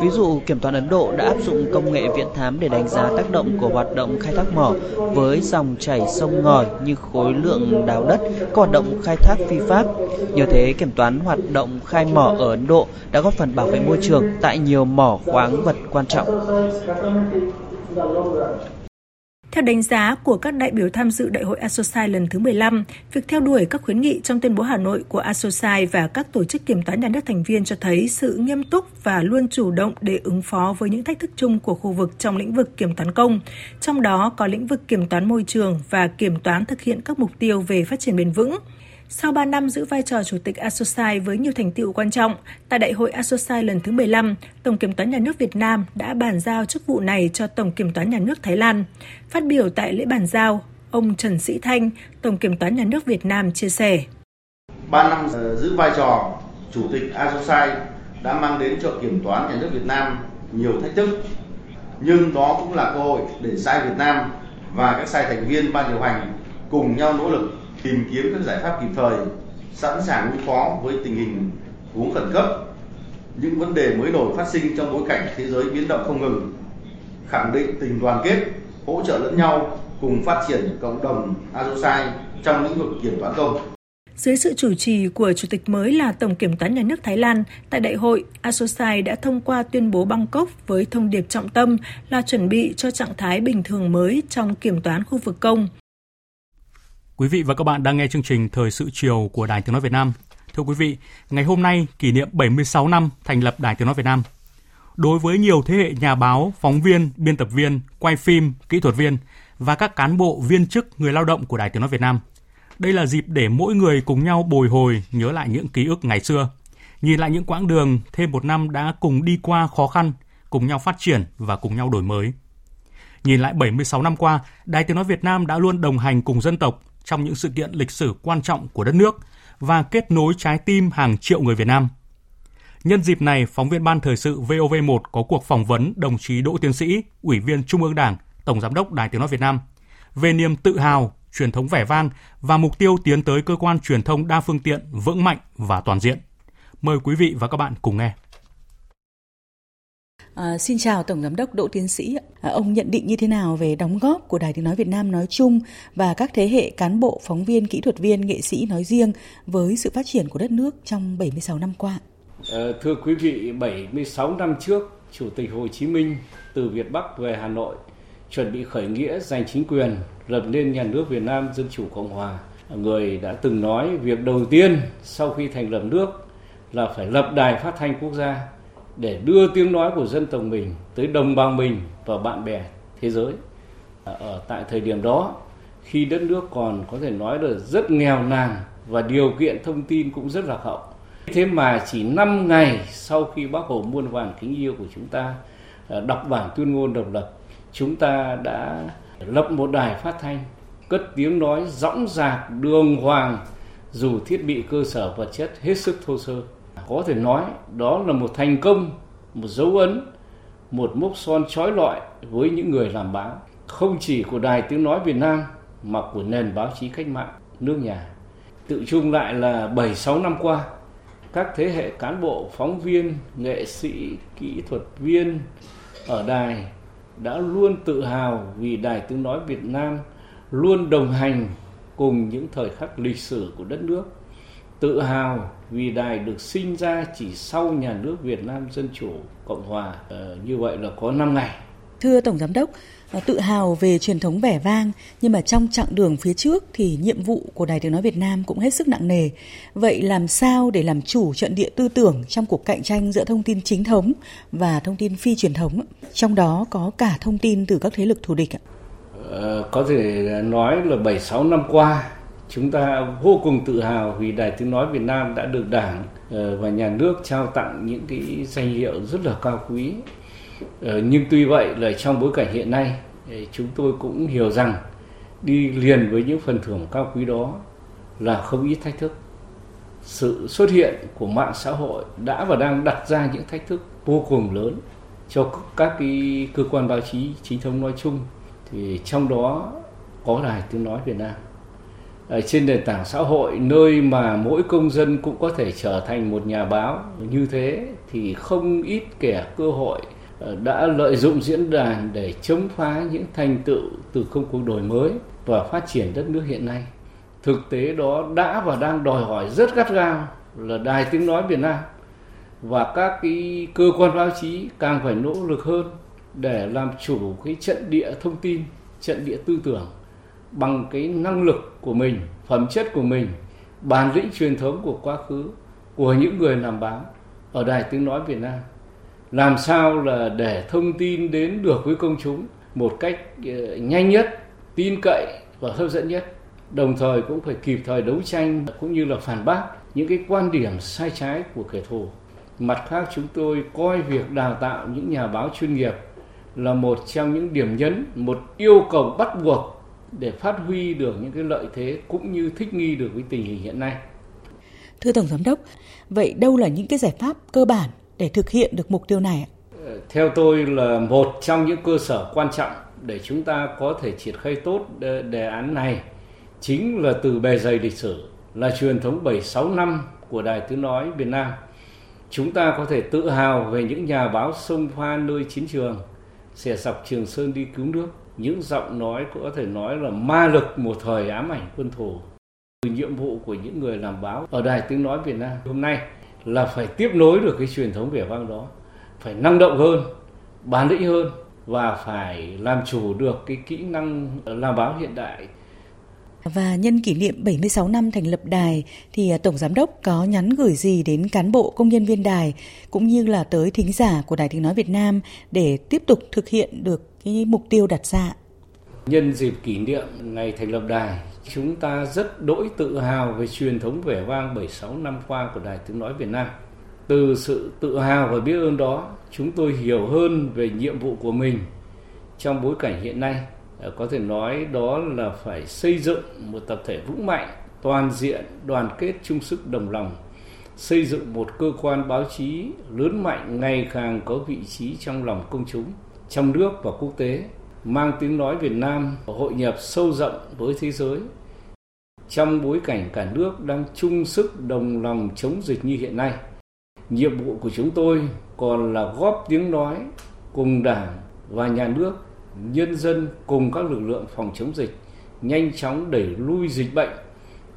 Ví dụ, kiểm toán Ấn Độ đã áp dụng công nghệ viễn thám để đánh giá tác động của hoạt động khai thác mỏ với dòng chảy sông ngòi như khối lượng đào đất, các hoạt động khai thác phi pháp. Nhờ thế, kiểm toán hoạt động khai mỏ ở Ấn Độ đã góp phần bảo vệ môi trường tại nhiều mỏ khoáng vật quan trọng. Theo đánh giá của các đại biểu tham dự Đại hội ASOSAI lần thứ 15, việc theo đuổi các khuyến nghị trong tuyên bố Hà Nội của ASOSAI và các tổ chức kiểm toán nhà nước thành viên cho thấy sự nghiêm túc và luôn chủ động để ứng phó với những thách thức chung của khu vực trong lĩnh vực kiểm toán công, trong đó có lĩnh vực kiểm toán môi trường và kiểm toán thực hiện các mục tiêu về phát triển bền vững. Sau 3 năm giữ vai trò chủ tịch Asosai với nhiều thành tựu quan trọng, tại Đại hội Asosai lần thứ 15, Tổng Kiểm toán Nhà nước Việt Nam đã bàn giao chức vụ này cho Tổng Kiểm toán Nhà nước Thái Lan. Phát biểu tại lễ bàn giao, ông Trần Sĩ Thanh, Tổng Kiểm toán Nhà nước Việt Nam chia sẻ. 3 năm giữ vai trò chủ tịch Asosai đã mang đến cho Kiểm toán Nhà nước Việt Nam nhiều thách thức, nhưng đó cũng là cơ hội để sai Việt Nam và các sai thành viên ban điều hành cùng nhau nỗ lực tìm kiếm các giải pháp kịp thời, sẵn sàng ứng phó với tình hình huống khẩn cấp, những vấn đề mới nổi phát sinh trong bối cảnh thế giới biến động không ngừng, khẳng định tình đoàn kết, hỗ trợ lẫn nhau cùng phát triển cộng đồng Asosai trong lĩnh vực kiểm toán công. Dưới sự chủ trì của Chủ tịch mới là Tổng Kiểm toán Nhà nước Thái Lan, tại đại hội, Asosai đã thông qua tuyên bố Bangkok với thông điệp trọng tâm là chuẩn bị cho trạng thái bình thường mới trong kiểm toán khu vực công. Quý vị và các bạn đang nghe chương trình Thời sự chiều của Đài Tiếng Nói Việt Nam. Thưa quý vị, ngày hôm nay kỷ niệm 76 năm thành lập Đài Tiếng Nói Việt Nam. Đối với nhiều thế hệ nhà báo, phóng viên, biên tập viên, quay phim, kỹ thuật viên và các cán bộ viên chức người lao động của Đài Tiếng Nói Việt Nam, đây là dịp để mỗi người cùng nhau bồi hồi nhớ lại những ký ức ngày xưa, nhìn lại những quãng đường thêm một năm đã cùng đi qua khó khăn, cùng nhau phát triển và cùng nhau đổi mới. Nhìn lại 76 năm qua, Đài Tiếng Nói Việt Nam đã luôn đồng hành cùng dân tộc, trong những sự kiện lịch sử quan trọng của đất nước và kết nối trái tim hàng triệu người Việt Nam. Nhân dịp này, phóng viên Ban Thời sự VOV1 có cuộc phỏng vấn đồng chí Đỗ Tiến Sĩ, Ủy viên Trung ương Đảng, Tổng Giám đốc Đài Tiếng Nói Việt Nam, về niềm tự hào, truyền thống vẻ vang và mục tiêu tiến tới cơ quan truyền thông đa phương tiện vững mạnh và toàn diện. Mời quý vị và các bạn cùng nghe. À, xin chào Tổng Giám đốc Đỗ Tiến Sĩ. À, ông nhận định như thế nào về đóng góp của Đài Tiếng Nói Việt Nam nói chung và các thế hệ cán bộ, phóng viên, kỹ thuật viên, nghệ sĩ nói riêng với sự phát triển của đất nước trong 76 năm qua? À, thưa quý vị, 76 năm trước, Chủ tịch Hồ Chí Minh từ Việt Bắc về Hà Nội chuẩn bị khởi nghĩa giành chính quyền, lập nên nhà nước Việt Nam Dân Chủ Cộng Hòa. Người đã từng nói việc đầu tiên sau khi thành lập nước là phải lập đài phát thanh quốc gia để đưa tiếng nói của dân tộc mình tới đồng bào mình và bạn bè thế giới. À, ở tại thời điểm đó, khi đất nước còn có thể nói là rất nghèo nàn và điều kiện thông tin cũng rất là hậu. Thế mà chỉ 5 ngày sau khi bác Hồ muôn vàn kính yêu của chúng ta à, đọc bản tuyên ngôn độc lập, chúng ta đã lập một đài phát thanh, cất tiếng nói dõng dạc, đường hoàng, dù thiết bị cơ sở vật chất hết sức thô sơ có thể nói đó là một thành công, một dấu ấn, một mốc son trói lọi với những người làm báo, không chỉ của Đài Tiếng Nói Việt Nam mà của nền báo chí cách mạng nước nhà. Tự chung lại là 7-6 năm qua, các thế hệ cán bộ, phóng viên, nghệ sĩ, kỹ thuật viên ở đài đã luôn tự hào vì Đài Tiếng Nói Việt Nam luôn đồng hành cùng những thời khắc lịch sử của đất nước tự hào vì đài được sinh ra chỉ sau nhà nước Việt Nam Dân Chủ Cộng Hòa. Ờ, như vậy là có 5 ngày. Thưa Tổng Giám đốc, ờ, tự hào về truyền thống vẻ vang nhưng mà trong chặng đường phía trước thì nhiệm vụ của Đài Tiếng Nói Việt Nam cũng hết sức nặng nề. Vậy làm sao để làm chủ trận địa tư tưởng trong cuộc cạnh tranh giữa thông tin chính thống và thông tin phi truyền thống, trong đó có cả thông tin từ các thế lực thù địch ạ? Ờ, có thể nói là 7-6 năm qua Chúng ta vô cùng tự hào vì Đài Tiếng Nói Việt Nam đã được Đảng ờ, và Nhà nước trao tặng những cái danh hiệu rất là cao quý. Ờ, nhưng tuy vậy là trong bối cảnh hiện nay, ờ, chúng tôi cũng hiểu rằng đi liền với những phần thưởng cao quý đó là không ít thách thức. Sự xuất hiện của mạng xã hội đã và đang đặt ra những thách thức vô cùng lớn cho các cái cơ quan báo chí chính thống nói chung thì trong đó có đài tiếng nói Việt Nam trên nền tảng xã hội nơi mà mỗi công dân cũng có thể trở thành một nhà báo như thế thì không ít kẻ cơ hội ờ, đã lợi dụng diễn đàn để chống phá những thành tựu từ công cuộc đổi mới và phát triển đất nước hiện nay. Thực tế đó đã và đang đòi hỏi rất gắt gao là Đài Tiếng Nói Việt Nam và các cái cơ quan báo chí càng phải nỗ lực hơn để làm chủ cái trận địa thông tin, trận địa tư tưởng bằng cái năng lực của mình phẩm chất của mình bản lĩnh truyền thống của quá khứ của những người làm báo ở đài tiếng nói việt nam làm sao là để thông tin đến được với công chúng một cách ờ, nhanh nhất tin cậy và hấp dẫn nhất đồng thời cũng phải kịp thời đấu tranh cũng như là phản bác những cái quan điểm sai trái của kẻ thù. Mặt khác chúng tôi coi việc đào tạo những nhà báo chuyên nghiệp là một trong những điểm nhấn, một yêu cầu bắt buộc để phát huy được những cái lợi thế cũng như thích nghi được với tình hình hiện nay. Thưa Tổng Giám đốc, vậy đâu là những cái giải pháp cơ bản để thực hiện được mục tiêu này ạ? Ờ, theo tôi là một trong những cơ sở quan trọng để chúng ta có thể triển khai tốt đề án này chính là từ bề dày lịch sử là truyền thống 76 năm của Đài Tiếng Nói Việt Nam. Chúng ta có thể tự hào về những nhà báo sông pha nơi chiến trường, xẻ sọc Trường Sơn đi cứu nước. Những giọng nói có thể nói là ma lực một thời ám ảnh quân thù. Nhiệm vụ của những người làm báo ở Đài Tiếng Nói Việt Nam hôm nay là phải tiếp nối được cái truyền thống vẻ vang đó, phải năng động hơn, bản lĩnh hơn và phải làm chủ được cái kỹ năng làm báo hiện đại. Và nhân kỷ niệm 76 năm thành lập đài thì à, Tổng Giám đốc có nhắn gửi gì đến cán bộ công nhân viên đài cũng như là tới thính giả của Đài Tiếng Nói Việt Nam để tiếp tục thực hiện được cái mục tiêu đặt ra? Nhân dịp kỷ niệm ngày thành lập đài, chúng ta rất đỗi tự hào về truyền thống vẻ vang 76 năm qua của Đài Tiếng Nói Việt Nam. Từ sự tự hào và biết ơn đó, chúng tôi hiểu hơn về nhiệm vụ của mình trong bối cảnh hiện nay. Ờ, có thể nói đó là phải xây dựng một tập thể vững mạnh, toàn diện, đoàn kết chung sức đồng lòng, xây dựng một cơ quan báo chí lớn mạnh ngày càng có vị trí trong lòng công chúng, trong nước và quốc tế, mang tiếng nói Việt Nam hội nhập sâu rộng với thế giới. Trong bối cảnh cả nước đang chung sức đồng lòng chống dịch như hiện nay, nhiệm vụ của chúng tôi còn là góp tiếng nói cùng đảng và nhà nước nhân dân cùng các lực lượng phòng chống dịch nhanh chóng đẩy lui dịch bệnh,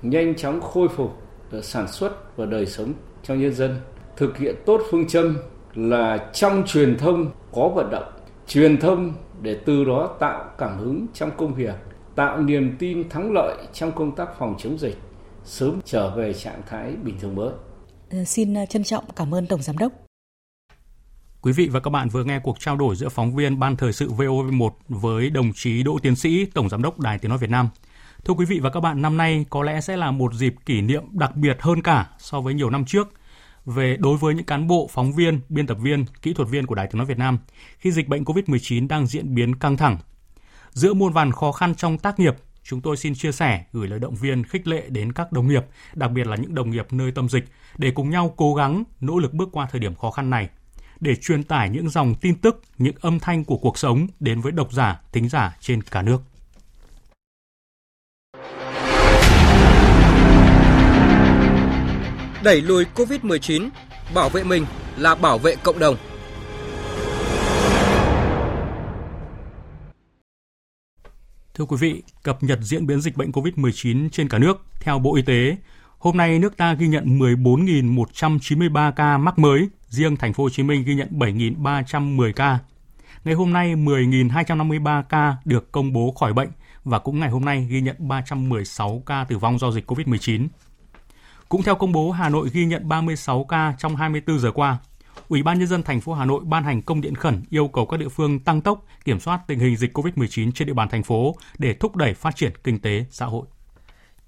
nhanh chóng khôi phục ờ, sản xuất và đời sống cho nhân dân thực hiện tốt phương châm là trong truyền thông có vận động, truyền thông để từ đó tạo cảm hứng trong công việc, tạo niềm tin thắng lợi trong công tác phòng chống dịch, sớm trở về trạng thái bình thường mới ờ, xin ờ, trân trọng cảm ơn Tổng Giám đốc. Quý vị và các bạn vừa nghe cuộc trao đổi giữa phóng viên Ban Thời sự VOV1 với đồng chí Đỗ Tiến Sĩ, Tổng Giám đốc Đài Tiếng Nói Việt Nam. Thưa quý vị và các bạn, năm nay có lẽ sẽ là một dịp kỷ niệm đặc biệt hơn cả so với nhiều năm trước về đối với những cán bộ, phóng viên, biên tập viên, kỹ thuật viên của Đài Tiếng Nói Việt Nam khi dịch bệnh COVID-19 đang diễn biến căng thẳng. Giữa muôn vàn khó khăn trong tác nghiệp, chúng tôi xin chia sẻ, gửi lời động viên khích lệ đến các đồng nghiệp, đặc biệt là những đồng nghiệp nơi tâm dịch, để cùng nhau cố gắng, nỗ lực bước qua thời điểm khó khăn này, để truyền tải những dòng tin tức, những âm thanh của cuộc sống đến với độc giả, thính giả trên cả nước. Đẩy lùi COVID-19, bảo vệ mình là bảo vệ cộng đồng. Thưa quý vị, cập nhật diễn biến dịch bệnh COVID-19 trên cả nước, theo Bộ Y tế, hôm nay nước ta ghi nhận 14.193 ca mắc mới, riêng thành phố Hồ Chí Minh ghi nhận 7.310 ca. Ngày hôm nay 10.253 ca được công bố khỏi bệnh và cũng ngày hôm nay ghi nhận 316 ca tử vong do dịch COVID-19. Cũng theo công bố, Hà Nội ghi nhận 36 ca trong 24 giờ qua, Ủy ban nhân dân thành phố Hà Nội ban hành công điện khẩn yêu cầu các địa phương tăng tốc kiểm soát tình hình dịch COVID-19 trên địa bàn thành phố để thúc đẩy phát triển kinh tế xã hội.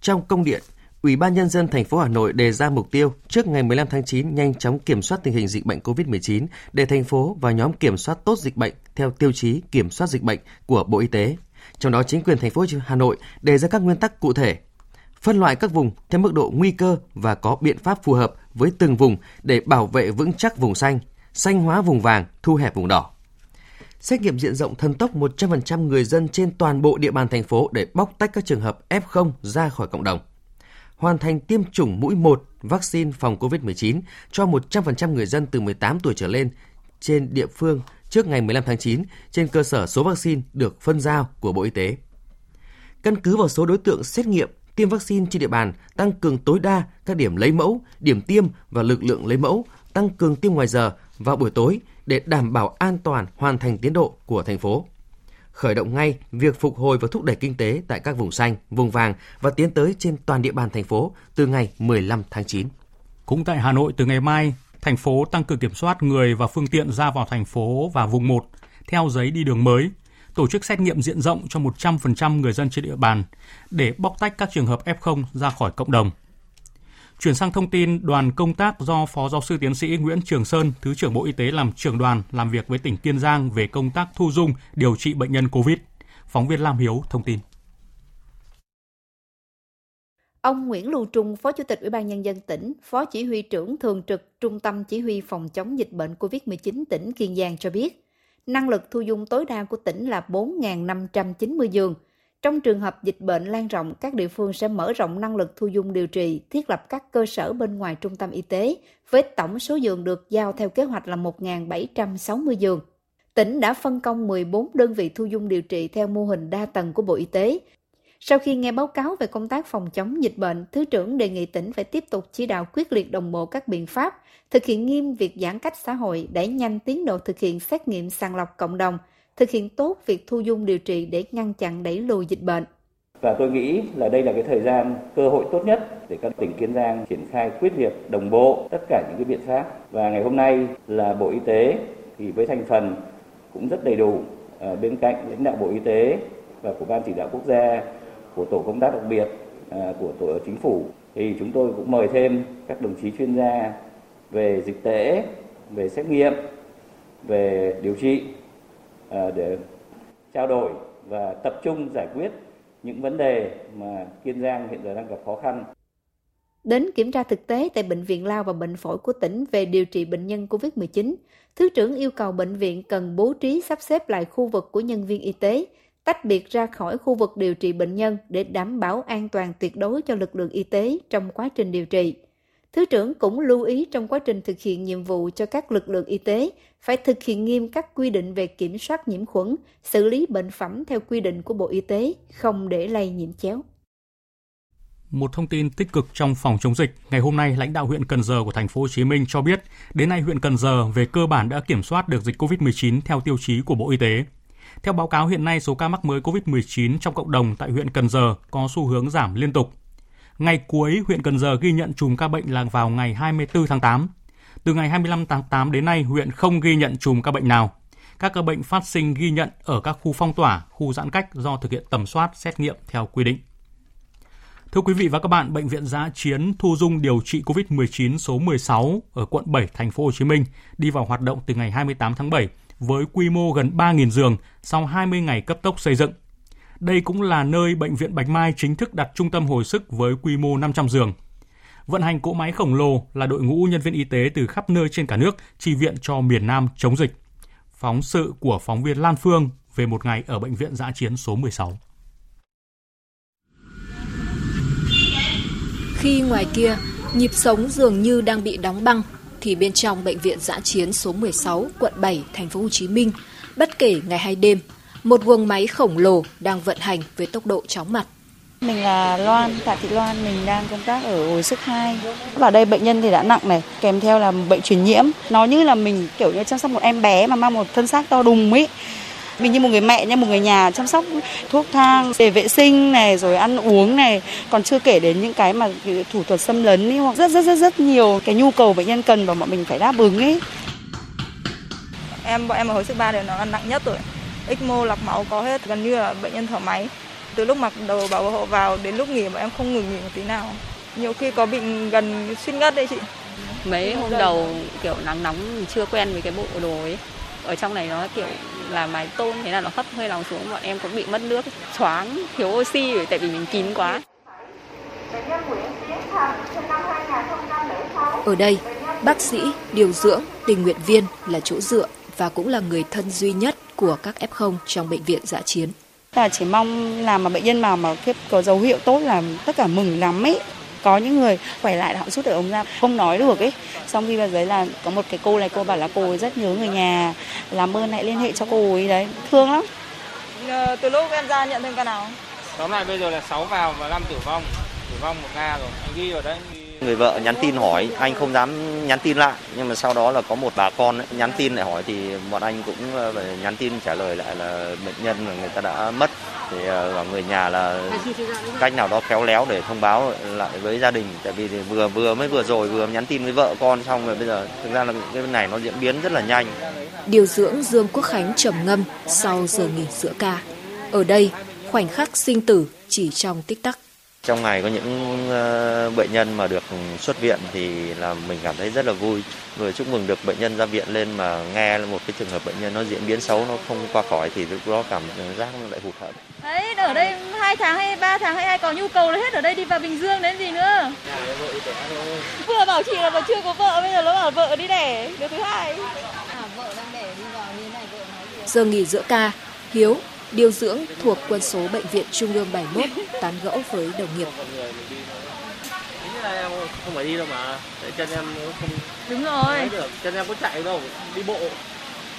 Trong công điện, Ủy ban nhân dân thành phố Hà Nội đề ra mục tiêu trước ngày 15 tháng 9 nhanh chóng kiểm soát tình hình dịch bệnh COVID-19 để thành phố và nhóm kiểm soát tốt dịch bệnh theo tiêu chí kiểm soát dịch bệnh của Bộ Y tế. Trong đó chính quyền thành phố Hà Nội đề ra các nguyên tắc cụ thể phân loại các vùng theo mức độ nguy cơ và có biện pháp phù hợp với từng vùng để bảo vệ vững chắc vùng xanh, xanh hóa vùng vàng, thu hẹp vùng đỏ. Xét nghiệm diện rộng thần tốc 100% người dân trên toàn bộ địa bàn thành phố để bóc tách các trường hợp F0 ra khỏi cộng đồng. Hoàn thành tiêm chủng mũi 1 vaccine phòng COVID-19 cho 100% người dân từ 18 tuổi trở lên trên địa phương trước ngày 15 tháng 9 trên cơ sở số vaccine được phân giao của Bộ Y tế. Căn cứ vào số đối tượng xét nghiệm tiêm vaccine trên địa bàn, tăng cường tối đa các điểm lấy mẫu, điểm tiêm và lực lượng lấy mẫu, tăng cường tiêm ngoài giờ vào buổi tối để đảm bảo an toàn hoàn thành tiến độ của thành phố. Khởi động ngay việc phục hồi và thúc đẩy kinh tế tại các vùng xanh, vùng vàng và tiến tới trên toàn địa bàn thành phố từ ngày 15 tháng 9. Cũng tại Hà Nội từ ngày mai, thành phố tăng cường kiểm soát người và phương tiện ra vào thành phố và vùng 1 theo giấy đi đường mới, tổ chức xét nghiệm diện rộng cho 100% người dân trên địa bàn để bóc tách các trường hợp F0 ra khỏi cộng đồng. Chuyển sang thông tin, đoàn công tác do Phó Giáo sư Tiến sĩ Nguyễn Trường Sơn, Thứ trưởng Bộ Y tế làm trưởng đoàn làm việc với tỉnh Kiên Giang về công tác thu dung điều trị bệnh nhân COVID. Phóng viên Lam Hiếu thông tin. Ông Nguyễn Lưu Trung, Phó Chủ tịch Ủy ban Nhân dân tỉnh, Phó Chỉ huy trưởng Thường trực Trung tâm Chỉ huy Phòng chống dịch bệnh COVID-19 tỉnh Kiên Giang cho biết, năng lực thu dung tối đa của tỉnh là 4.590 giường. Trong trường hợp dịch bệnh lan rộng, các địa phương sẽ mở rộng năng lực thu dung điều trị, thiết lập các cơ sở bên ngoài trung tâm y tế, với tổng số giường được giao theo kế hoạch là 1.760 giường. Tỉnh đã phân công 14 đơn vị thu dung điều trị theo mô hình đa tầng của Bộ Y tế, sau khi nghe báo cáo về công tác phòng chống dịch bệnh, Thứ trưởng đề nghị tỉnh phải tiếp tục chỉ đạo quyết liệt đồng bộ các biện pháp, thực hiện nghiêm việc giãn cách xã hội, đẩy nhanh tiến độ thực hiện xét nghiệm sàng lọc cộng đồng, thực hiện tốt việc thu dung điều trị để ngăn chặn đẩy lùi dịch bệnh. Và tôi nghĩ là đây là cái thời gian cơ hội tốt nhất để các tỉnh Kiên Giang triển khai quyết liệt đồng bộ tất cả những cái biện pháp. Và ngày hôm nay là Bộ Y tế thì với thành phần cũng rất đầy đủ à, bên cạnh lãnh đạo Bộ Y tế và của Ban chỉ đạo quốc gia của tổ công tác đặc biệt à, của tổ chính phủ thì chúng tôi cũng mời thêm các đồng chí chuyên gia về dịch tễ, về xét nghiệm, về điều trị Ờ, để trao đổi và tập trung giải quyết những vấn đề mà Kiên Giang hiện giờ đang gặp khó khăn. Đến kiểm tra thực tế tại Bệnh viện Lao và Bệnh phổi của tỉnh về điều trị bệnh nhân COVID-19, Thứ trưởng yêu cầu bệnh viện cần bố trí sắp xếp lại khu vực của nhân viên y tế, tách biệt ra khỏi khu vực điều trị bệnh nhân để đảm bảo an toàn tuyệt đối cho lực lượng y tế trong quá trình điều trị. Thứ trưởng cũng lưu ý trong quá trình thực hiện nhiệm vụ cho các lực lượng y tế phải thực hiện nghiêm các quy định về kiểm soát nhiễm khuẩn, xử lý bệnh phẩm theo quy định của Bộ Y tế, không để lây nhiễm chéo. Một thông tin tích cực trong phòng chống dịch, ngày hôm nay lãnh đạo huyện Cần Giờ của thành phố Hồ Chí Minh cho biết, đến nay huyện Cần Giờ về cơ bản đã kiểm soát được dịch COVID-19 theo tiêu chí của Bộ Y tế. Theo báo cáo hiện nay, số ca mắc mới COVID-19 trong cộng đồng tại huyện Cần Giờ có xu hướng giảm liên tục. Ngày cuối, huyện Cần Giờ ghi nhận chùm ca bệnh là vào ngày 24 tháng 8. Từ ngày 25 tháng 8 đến nay, huyện không ghi nhận chùm ca bệnh nào. Các ca bệnh phát sinh ghi nhận ở các khu phong tỏa, khu giãn cách do thực hiện tầm soát, xét nghiệm theo quy định. Thưa quý vị và các bạn, bệnh viện Giã Chiến thu dung điều trị COVID-19 số 16 ở quận 7 thành phố Hồ Chí Minh đi vào hoạt động từ ngày 28 tháng 7 với quy mô gần 3.000 giường sau 20 ngày cấp tốc xây dựng. Đây cũng là nơi Bệnh viện Bạch Mai chính thức đặt trung tâm hồi sức với quy mô 500 giường. Vận hành cỗ máy khổng lồ là đội ngũ nhân viên y tế từ khắp nơi trên cả nước chi viện cho miền Nam chống dịch. Phóng sự của phóng viên Lan Phương về một ngày ở Bệnh viện Giã Chiến số 16. Khi ngoài kia, nhịp sống dường như đang bị đóng băng thì bên trong bệnh viện giã chiến số 16, quận 7, thành phố Hồ Chí Minh, bất kể ngày hay đêm, một guồng máy khổng lồ đang vận hành với tốc độ chóng mặt. Mình là Loan, Tạ Thị Loan, mình đang công tác ở hồi sức 2. Vào đây bệnh nhân thì đã nặng này, kèm theo là bệnh truyền nhiễm. Nó như là mình kiểu như chăm sóc một em bé mà mang một thân xác to đùng ấy. Mình như một người mẹ, như một người nhà chăm sóc thuốc thang để vệ sinh này, rồi ăn uống này. Còn chưa kể đến những cái mà thủ thuật xâm lấn ấy, hoặc rất rất rất rất nhiều cái nhu cầu bệnh nhân cần và bọn mình phải đáp ứng ấy. Em bọn em ở hồi sức 3 đều nó là nặng nhất rồi. ECMO lọc máu có hết, gần như là bệnh nhân thở máy. Từ lúc mặc đầu bảo hộ vào đến lúc nghỉ bọn em không ngừng nghỉ một tí nào. Nhiều khi có bị gần suy ngất đấy chị. Mấy hôm đầu kiểu nắng nóng mình chưa quen với cái bộ đồ ấy ở trong này nó kiểu là mái tôn thế là nó hất hơi nóng xuống bọn em cũng bị mất nước choáng thiếu oxy bởi tại vì mình kín quá ở đây bác sĩ điều dưỡng tình nguyện viên là chỗ dựa và cũng là người thân duy nhất của các F0 trong bệnh viện dã chiến. Ta chỉ mong là mà bệnh nhân nào mà có dấu hiệu tốt là tất cả mừng lắm ấy. Có những người khỏe lại họ rút được ống ra. Không nói được ấy. Xong khi vào đấy là có một cái cô này cô bảo là cô ấy rất nhớ người nhà làm ơn hãy liên hệ cho cô ấy đấy. Thương lắm. Ờ, từ lúc em ra nhận thêm ca nào? Tóm lại bây giờ là 6 vào và 5 tử vong. Tử vong một ca rồi. Anh ghi vào đấy Người vợ nhắn tin hỏi, anh không dám nhắn tin lại, nhưng mà sau đó là có một bà con ấy, nhắn tin lại hỏi thì bọn anh cũng ờ, nhắn tin trả lời lại là bệnh nhân mà người ta đã mất thì ờ, và người nhà là cách nào đó khéo léo để thông báo lại với gia đình tại vì thì vừa vừa mới vừa rồi vừa nhắn tin với vợ con xong rồi bây giờ thực ra là cái này nó diễn biến rất là nhanh. Điều dưỡng Dương Quốc Khánh trầm ngâm sau giờ nghỉ giữa ca. Ở đây, khoảnh khắc sinh tử chỉ trong tích tắc. Trong ngày có những ờ, bệnh nhân mà được xuất viện thì là mình cảm thấy rất là vui. Vừa chúc mừng được bệnh nhân ra viện lên mà nghe một cái trường hợp bệnh nhân nó diễn biến xấu nó không qua khỏi thì lúc đó cảm giác nó lại hụt hẫng. Đấy, ở đây hai tháng hay ba tháng hay ai có nhu cầu là hết ở đây đi vào Bình Dương đến gì nữa. Vừa bảo chị là chưa có vợ, bây giờ nó bảo vợ đi đẻ đứa thứ hai. À, vợ đang đẻ đi vào như này vợ nói Giờ nghỉ giữa ca, Hiếu điều dưỡng thuộc quân số Bệnh viện Trung ương 71 tán gẫu với đồng nghiệp. không phải đi đâu mà, chân em không... Đúng rồi. Được. Chân em có chạy đâu, đi bộ.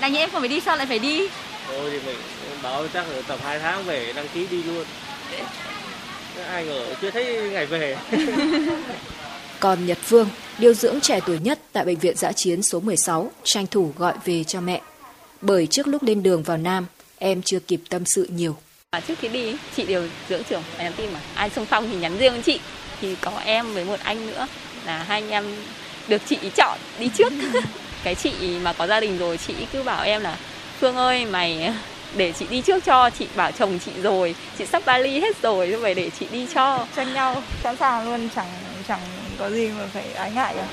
Đành như em không phải đi sao lại phải đi? Thôi thì mình báo chắc ở tầm 2 tháng về đăng ký đi luôn. Ai ngờ chưa thấy ngày về. Còn Nhật Phương, điều dưỡng trẻ tuổi nhất tại Bệnh viện Giã Chiến số 16, tranh thủ gọi về cho mẹ. Bởi trước lúc lên đường vào Nam, em chưa kịp tâm sự nhiều. À, trước khi đi, chị điều dưỡng trưởng phải nhắn tin mà ai xung phong thì nhắn riêng với chị. Thì có em với một anh nữa là hai anh em được chị chọn đi trước. cái chị mà có gia đình rồi chị cứ bảo em là Phương ơi mày để chị đi trước cho chị bảo chồng chị rồi chị sắp vali hết rồi vậy để chị đi cho cho nhau sẵn sàng luôn chẳng chẳng có gì mà phải ái ngại cả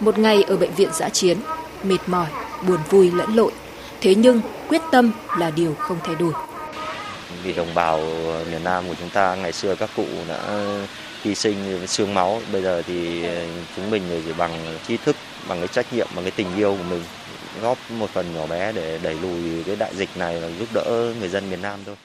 một ngày ở bệnh viện giã chiến, mệt mỏi, buồn vui lẫn lộn. Thế nhưng quyết tâm là điều không thay đổi. Vì đồng bào miền Nam của chúng ta ngày xưa các cụ đã hy sinh xương máu, bây giờ thì ờ, chúng mình chỉ bằng trí thức, bằng cái trách nhiệm, bằng cái tình yêu của mình góp một phần nhỏ bé để đẩy lùi cái đại dịch này và giúp đỡ người dân miền Nam thôi.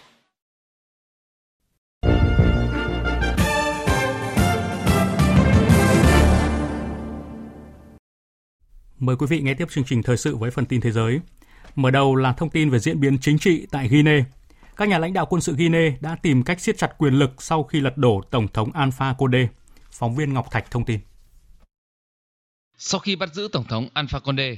Mời quý vị nghe tiếp chương trình thời sự với phần tin thế giới. Mở đầu là thông tin về diễn biến chính trị tại Guinea. Các nhà lãnh đạo quân sự Guinea đã tìm cách siết chặt quyền lực sau khi lật đổ Tổng thống Alpha Condé. Phóng viên Ngọc Thạch thông tin. Sau khi bắt giữ Tổng thống Alpha Condé,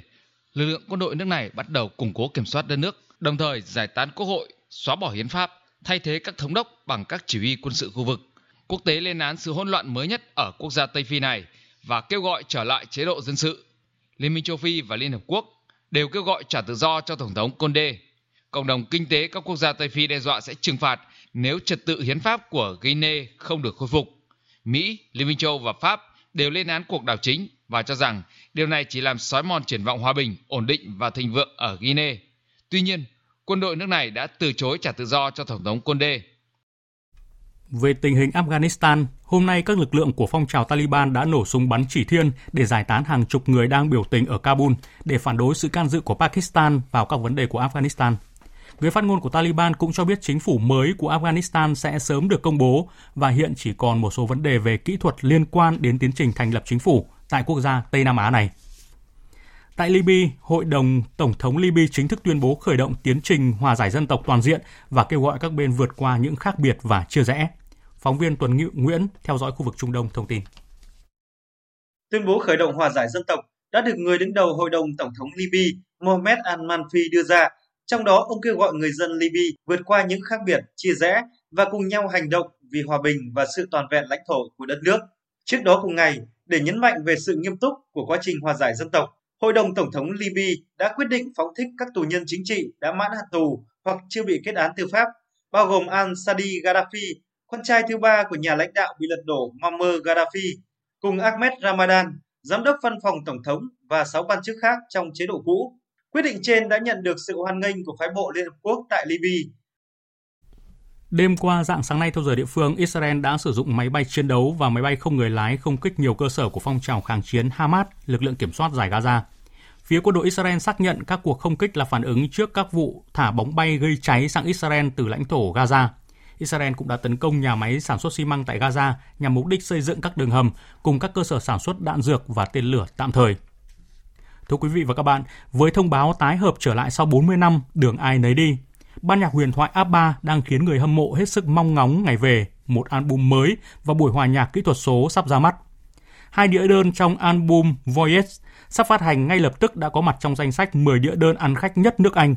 lực lượng quân đội nước này bắt đầu củng cố kiểm soát đất nước, đồng thời giải tán quốc hội, xóa bỏ hiến pháp, thay thế các thống đốc bằng các chỉ huy quân sự khu vực. Quốc tế lên án sự hỗn loạn mới nhất ở quốc gia Tây Phi này và kêu gọi trở lại chế độ dân sự. Liên minh châu Phi và Liên Hợp Quốc đều kêu gọi trả tự do cho Tổng thống Condé. Cộng đồng kinh tế các quốc gia Tây Phi đe dọa sẽ trừng phạt nếu trật tự hiến pháp của Guinea không được khôi phục. Mỹ, Liên minh châu và Pháp đều lên án cuộc đảo chính và cho rằng điều này chỉ làm xói mòn triển vọng hòa bình, ổn định và thịnh vượng ở Guinea. Tuy nhiên, quân đội nước này đã từ chối trả tự do cho Tổng thống Condé. Về tình hình Afghanistan, hôm nay các lực lượng của phong trào Taliban đã nổ súng bắn chỉ thiên để giải tán hàng chục người đang biểu tình ở Kabul để phản đối sự can dự của Pakistan vào các vấn đề của Afghanistan. Người phát ngôn của Taliban cũng cho biết chính phủ mới của Afghanistan sẽ sớm được công bố và hiện chỉ còn một số vấn đề về kỹ thuật liên quan đến tiến trình thành lập chính phủ tại quốc gia Tây Nam Á này. Tại Libya, Hội đồng Tổng thống Libya chính thức tuyên bố khởi động tiến trình hòa giải dân tộc toàn diện và kêu gọi các bên vượt qua những khác biệt và chia rẽ. Phóng viên Tuần Nguyễn theo dõi khu vực Trung Đông thông tin. Tuyên bố khởi động hòa giải dân tộc đã được người đứng đầu Hội đồng Tổng thống Libya Mohamed Al-Manfi đưa ra. Trong đó, ông kêu gọi người dân Libya vượt qua những khác biệt, chia rẽ và cùng nhau hành động vì hòa bình và sự toàn vẹn lãnh thổ của đất nước. Trước đó cùng ngày, để nhấn mạnh về sự nghiêm túc của quá trình hòa giải dân tộc, Hội đồng Tổng thống Libya đã quyết định phóng thích các tù nhân chính trị đã mãn hạn tù hoặc chưa bị kết án tư pháp, bao gồm Al-Sadi Gaddafi, con trai thứ ba của nhà lãnh đạo bị lật đổ Muammar Gaddafi, cùng Ahmed Ramadan, giám đốc văn phòng Tổng thống và 6 quan chức khác trong chế độ cũ. Quyết định trên đã nhận được sự hoan nghênh của phái bộ Liên Hợp Quốc tại Libya. Đêm qua dạng sáng nay theo giờ địa phương, Israel đã sử dụng máy bay chiến đấu và máy bay không người lái không kích nhiều cơ sở của phong trào kháng chiến Hamas, lực lượng kiểm soát giải Gaza. Phía quân đội Israel xác nhận các cuộc không kích là phản ứng trước các vụ thả bóng bay gây cháy sang Israel từ lãnh thổ Gaza. Israel cũng đã tấn công nhà máy sản xuất xi măng tại Gaza nhằm mục đích xây dựng các đường hầm cùng các cơ sở sản xuất đạn dược và tên lửa tạm thời. Thưa quý vị và các bạn, với thông báo tái hợp trở lại sau 40 năm đường ai nấy đi, ban nhạc huyền thoại ABBA đang khiến người hâm mộ hết sức mong ngóng ngày về một album mới và buổi hòa nhạc kỹ thuật số sắp ra mắt. Hai đĩa đơn trong album Voyage sắp phát hành ngay lập tức đã có mặt trong danh sách 10 đĩa đơn ăn khách nhất nước Anh.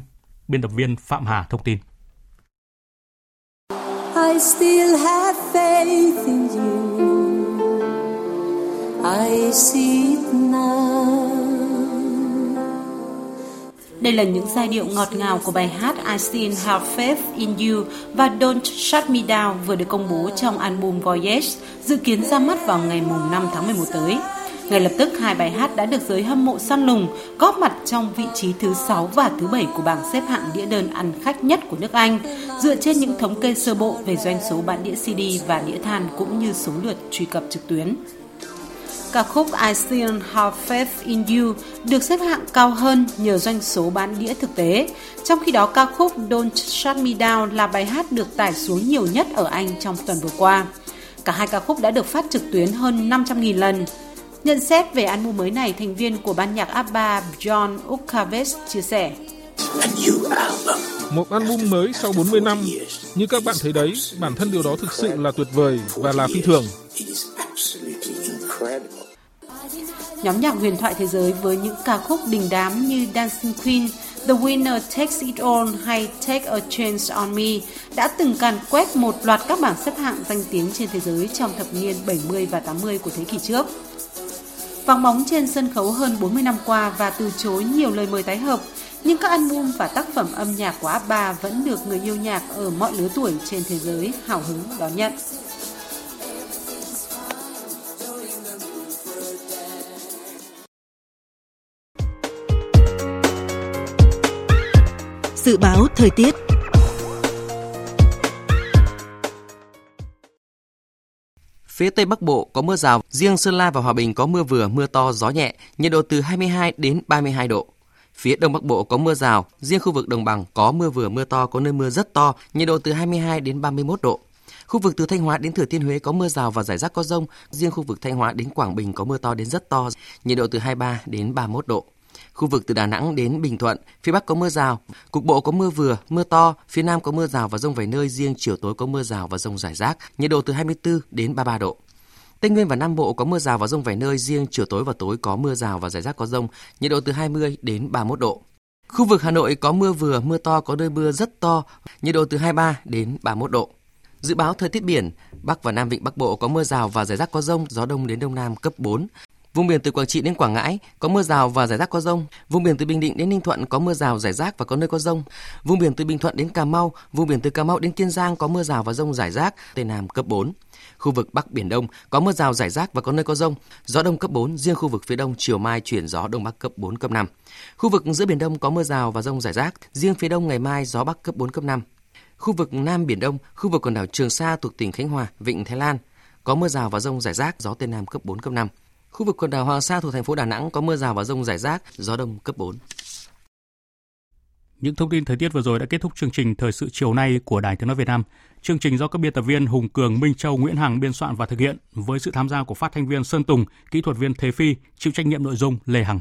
Biên tập viên Phạm Hà thông tin. I still have faith in you. I see it now. Đây là những giai điệu ngọt ngào của bài hát I Still Have Faith in You và Don't Shut Me Down vừa được công bố trong album Voyage, dự kiến ra mắt vào ngày 5 tháng 11 tới. Ngay lập tức, hai bài hát đã được giới hâm mộ săn lùng góp mặt trong vị trí thứ 6 và thứ 7 của bảng xếp hạng đĩa đơn ăn khách nhất của nước Anh, dựa trên những thống kê sơ bộ về doanh số bán đĩa CD và đĩa than cũng như số lượt truy cập trực tuyến. Ca khúc I Still Have Faith in You được xếp hạng cao hơn nhờ doanh số bán đĩa thực tế, trong khi đó ca khúc Don't Shut Me Down là bài hát được tải xuống nhiều nhất ở Anh trong tuần vừa qua. Cả hai ca khúc đã được phát trực tuyến hơn 500.000 lần. Nhận xét về album mới này, thành viên của ban nhạc ABBA John Ukaves chia sẻ. Một album mới sau 40 năm, như các bạn thấy đấy, bản thân điều đó thực sự là tuyệt vời và là phi thường. Nhóm nhạc huyền thoại thế giới với những ca khúc đình đám như Dancing Queen, The Winner Takes It All hay Take a Chance on Me đã từng càn quét một loạt các bảng xếp hạng danh tiếng trên thế giới trong thập niên 70 và 80 của thế kỷ trước. Vắng bóng trên sân khấu hơn 40 năm qua và từ chối nhiều lời mời tái hợp, nhưng các album và tác phẩm âm nhạc của ABBA vẫn được người yêu nhạc ở mọi lứa tuổi trên thế giới hào hứng đón nhận. Dự báo thời tiết Phía Tây Bắc Bộ có mưa rào, riêng Sơn La và Hòa Bình có mưa vừa, mưa to, gió nhẹ, nhiệt độ từ 22 đến 32 độ. Phía Đông Bắc Bộ có mưa rào, riêng khu vực đồng bằng có mưa vừa, mưa to, có nơi mưa rất to, nhiệt độ từ 22 đến 31 độ. Khu vực từ Thanh Hóa đến Thừa Thiên Huế có mưa rào và rải rác có rông, riêng khu vực Thanh Hóa đến Quảng Bình có mưa to đến rất to, nhiệt độ từ 23 đến 31 độ. Khu vực từ Đà Nẵng đến Bình Thuận, phía Bắc có mưa rào, cục bộ có mưa vừa, mưa to, phía Nam có mưa rào và rông vài nơi, riêng chiều tối có mưa rào và rông rải rác, nhiệt độ từ 24 đến 33 độ. Tây Nguyên và Nam Bộ có mưa rào và rông vài nơi, riêng chiều tối và tối có mưa rào và rải rác có rông, nhiệt độ từ 20 đến 31 độ. Khu vực Hà Nội có mưa vừa, mưa to, có nơi mưa rất to, nhiệt độ từ 23 đến 31 độ. Dự báo thời tiết biển, Bắc và Nam Vịnh Bắc Bộ có mưa rào và rải rác có rông, gió đông đến đông nam cấp 4, Vùng biển từ Quảng Trị đến Quảng Ngãi có mưa rào và rải rác có rông. Vùng biển từ Bình Định đến Ninh Thuận có mưa rào rải rác và có nơi có rông. Vùng biển từ Bình Thuận đến Cà Mau, vùng biển từ Cà Mau đến Kiên Giang có mưa rào và rông rải rác, tây nam cấp 4. Khu vực Bắc Biển Đông có mưa rào rải rác và có nơi có rông. Gió đông cấp 4, riêng khu vực phía đông chiều mai chuyển gió đông bắc cấp 4 cấp 5. Khu vực giữa Biển Đông có mưa rào và rông rải rác, riêng phía đông ngày mai gió bắc cấp 4 cấp 5. Khu vực Nam Biển Đông, khu vực quần đảo Trường Sa thuộc tỉnh Khánh Hòa, Vịnh Thái Lan có mưa rào và rông rải rác, gió tây nam cấp 4 cấp 5. Khu vực quần đảo Hoàng Sa thuộc thành phố Đà Nẵng có mưa rào và rông rải rác, gió đông cấp 4. Những thông tin thời tiết vừa rồi đã kết thúc chương trình Thời sự chiều nay của Đài Tiếng Nói Việt Nam. Chương trình do các biên tập viên Hùng Cường, Minh Châu, Nguyễn Hằng biên soạn và thực hiện với sự tham gia của phát thanh viên Sơn Tùng, kỹ thuật viên Thế Phi, chịu trách nhiệm nội dung Lê Hằng.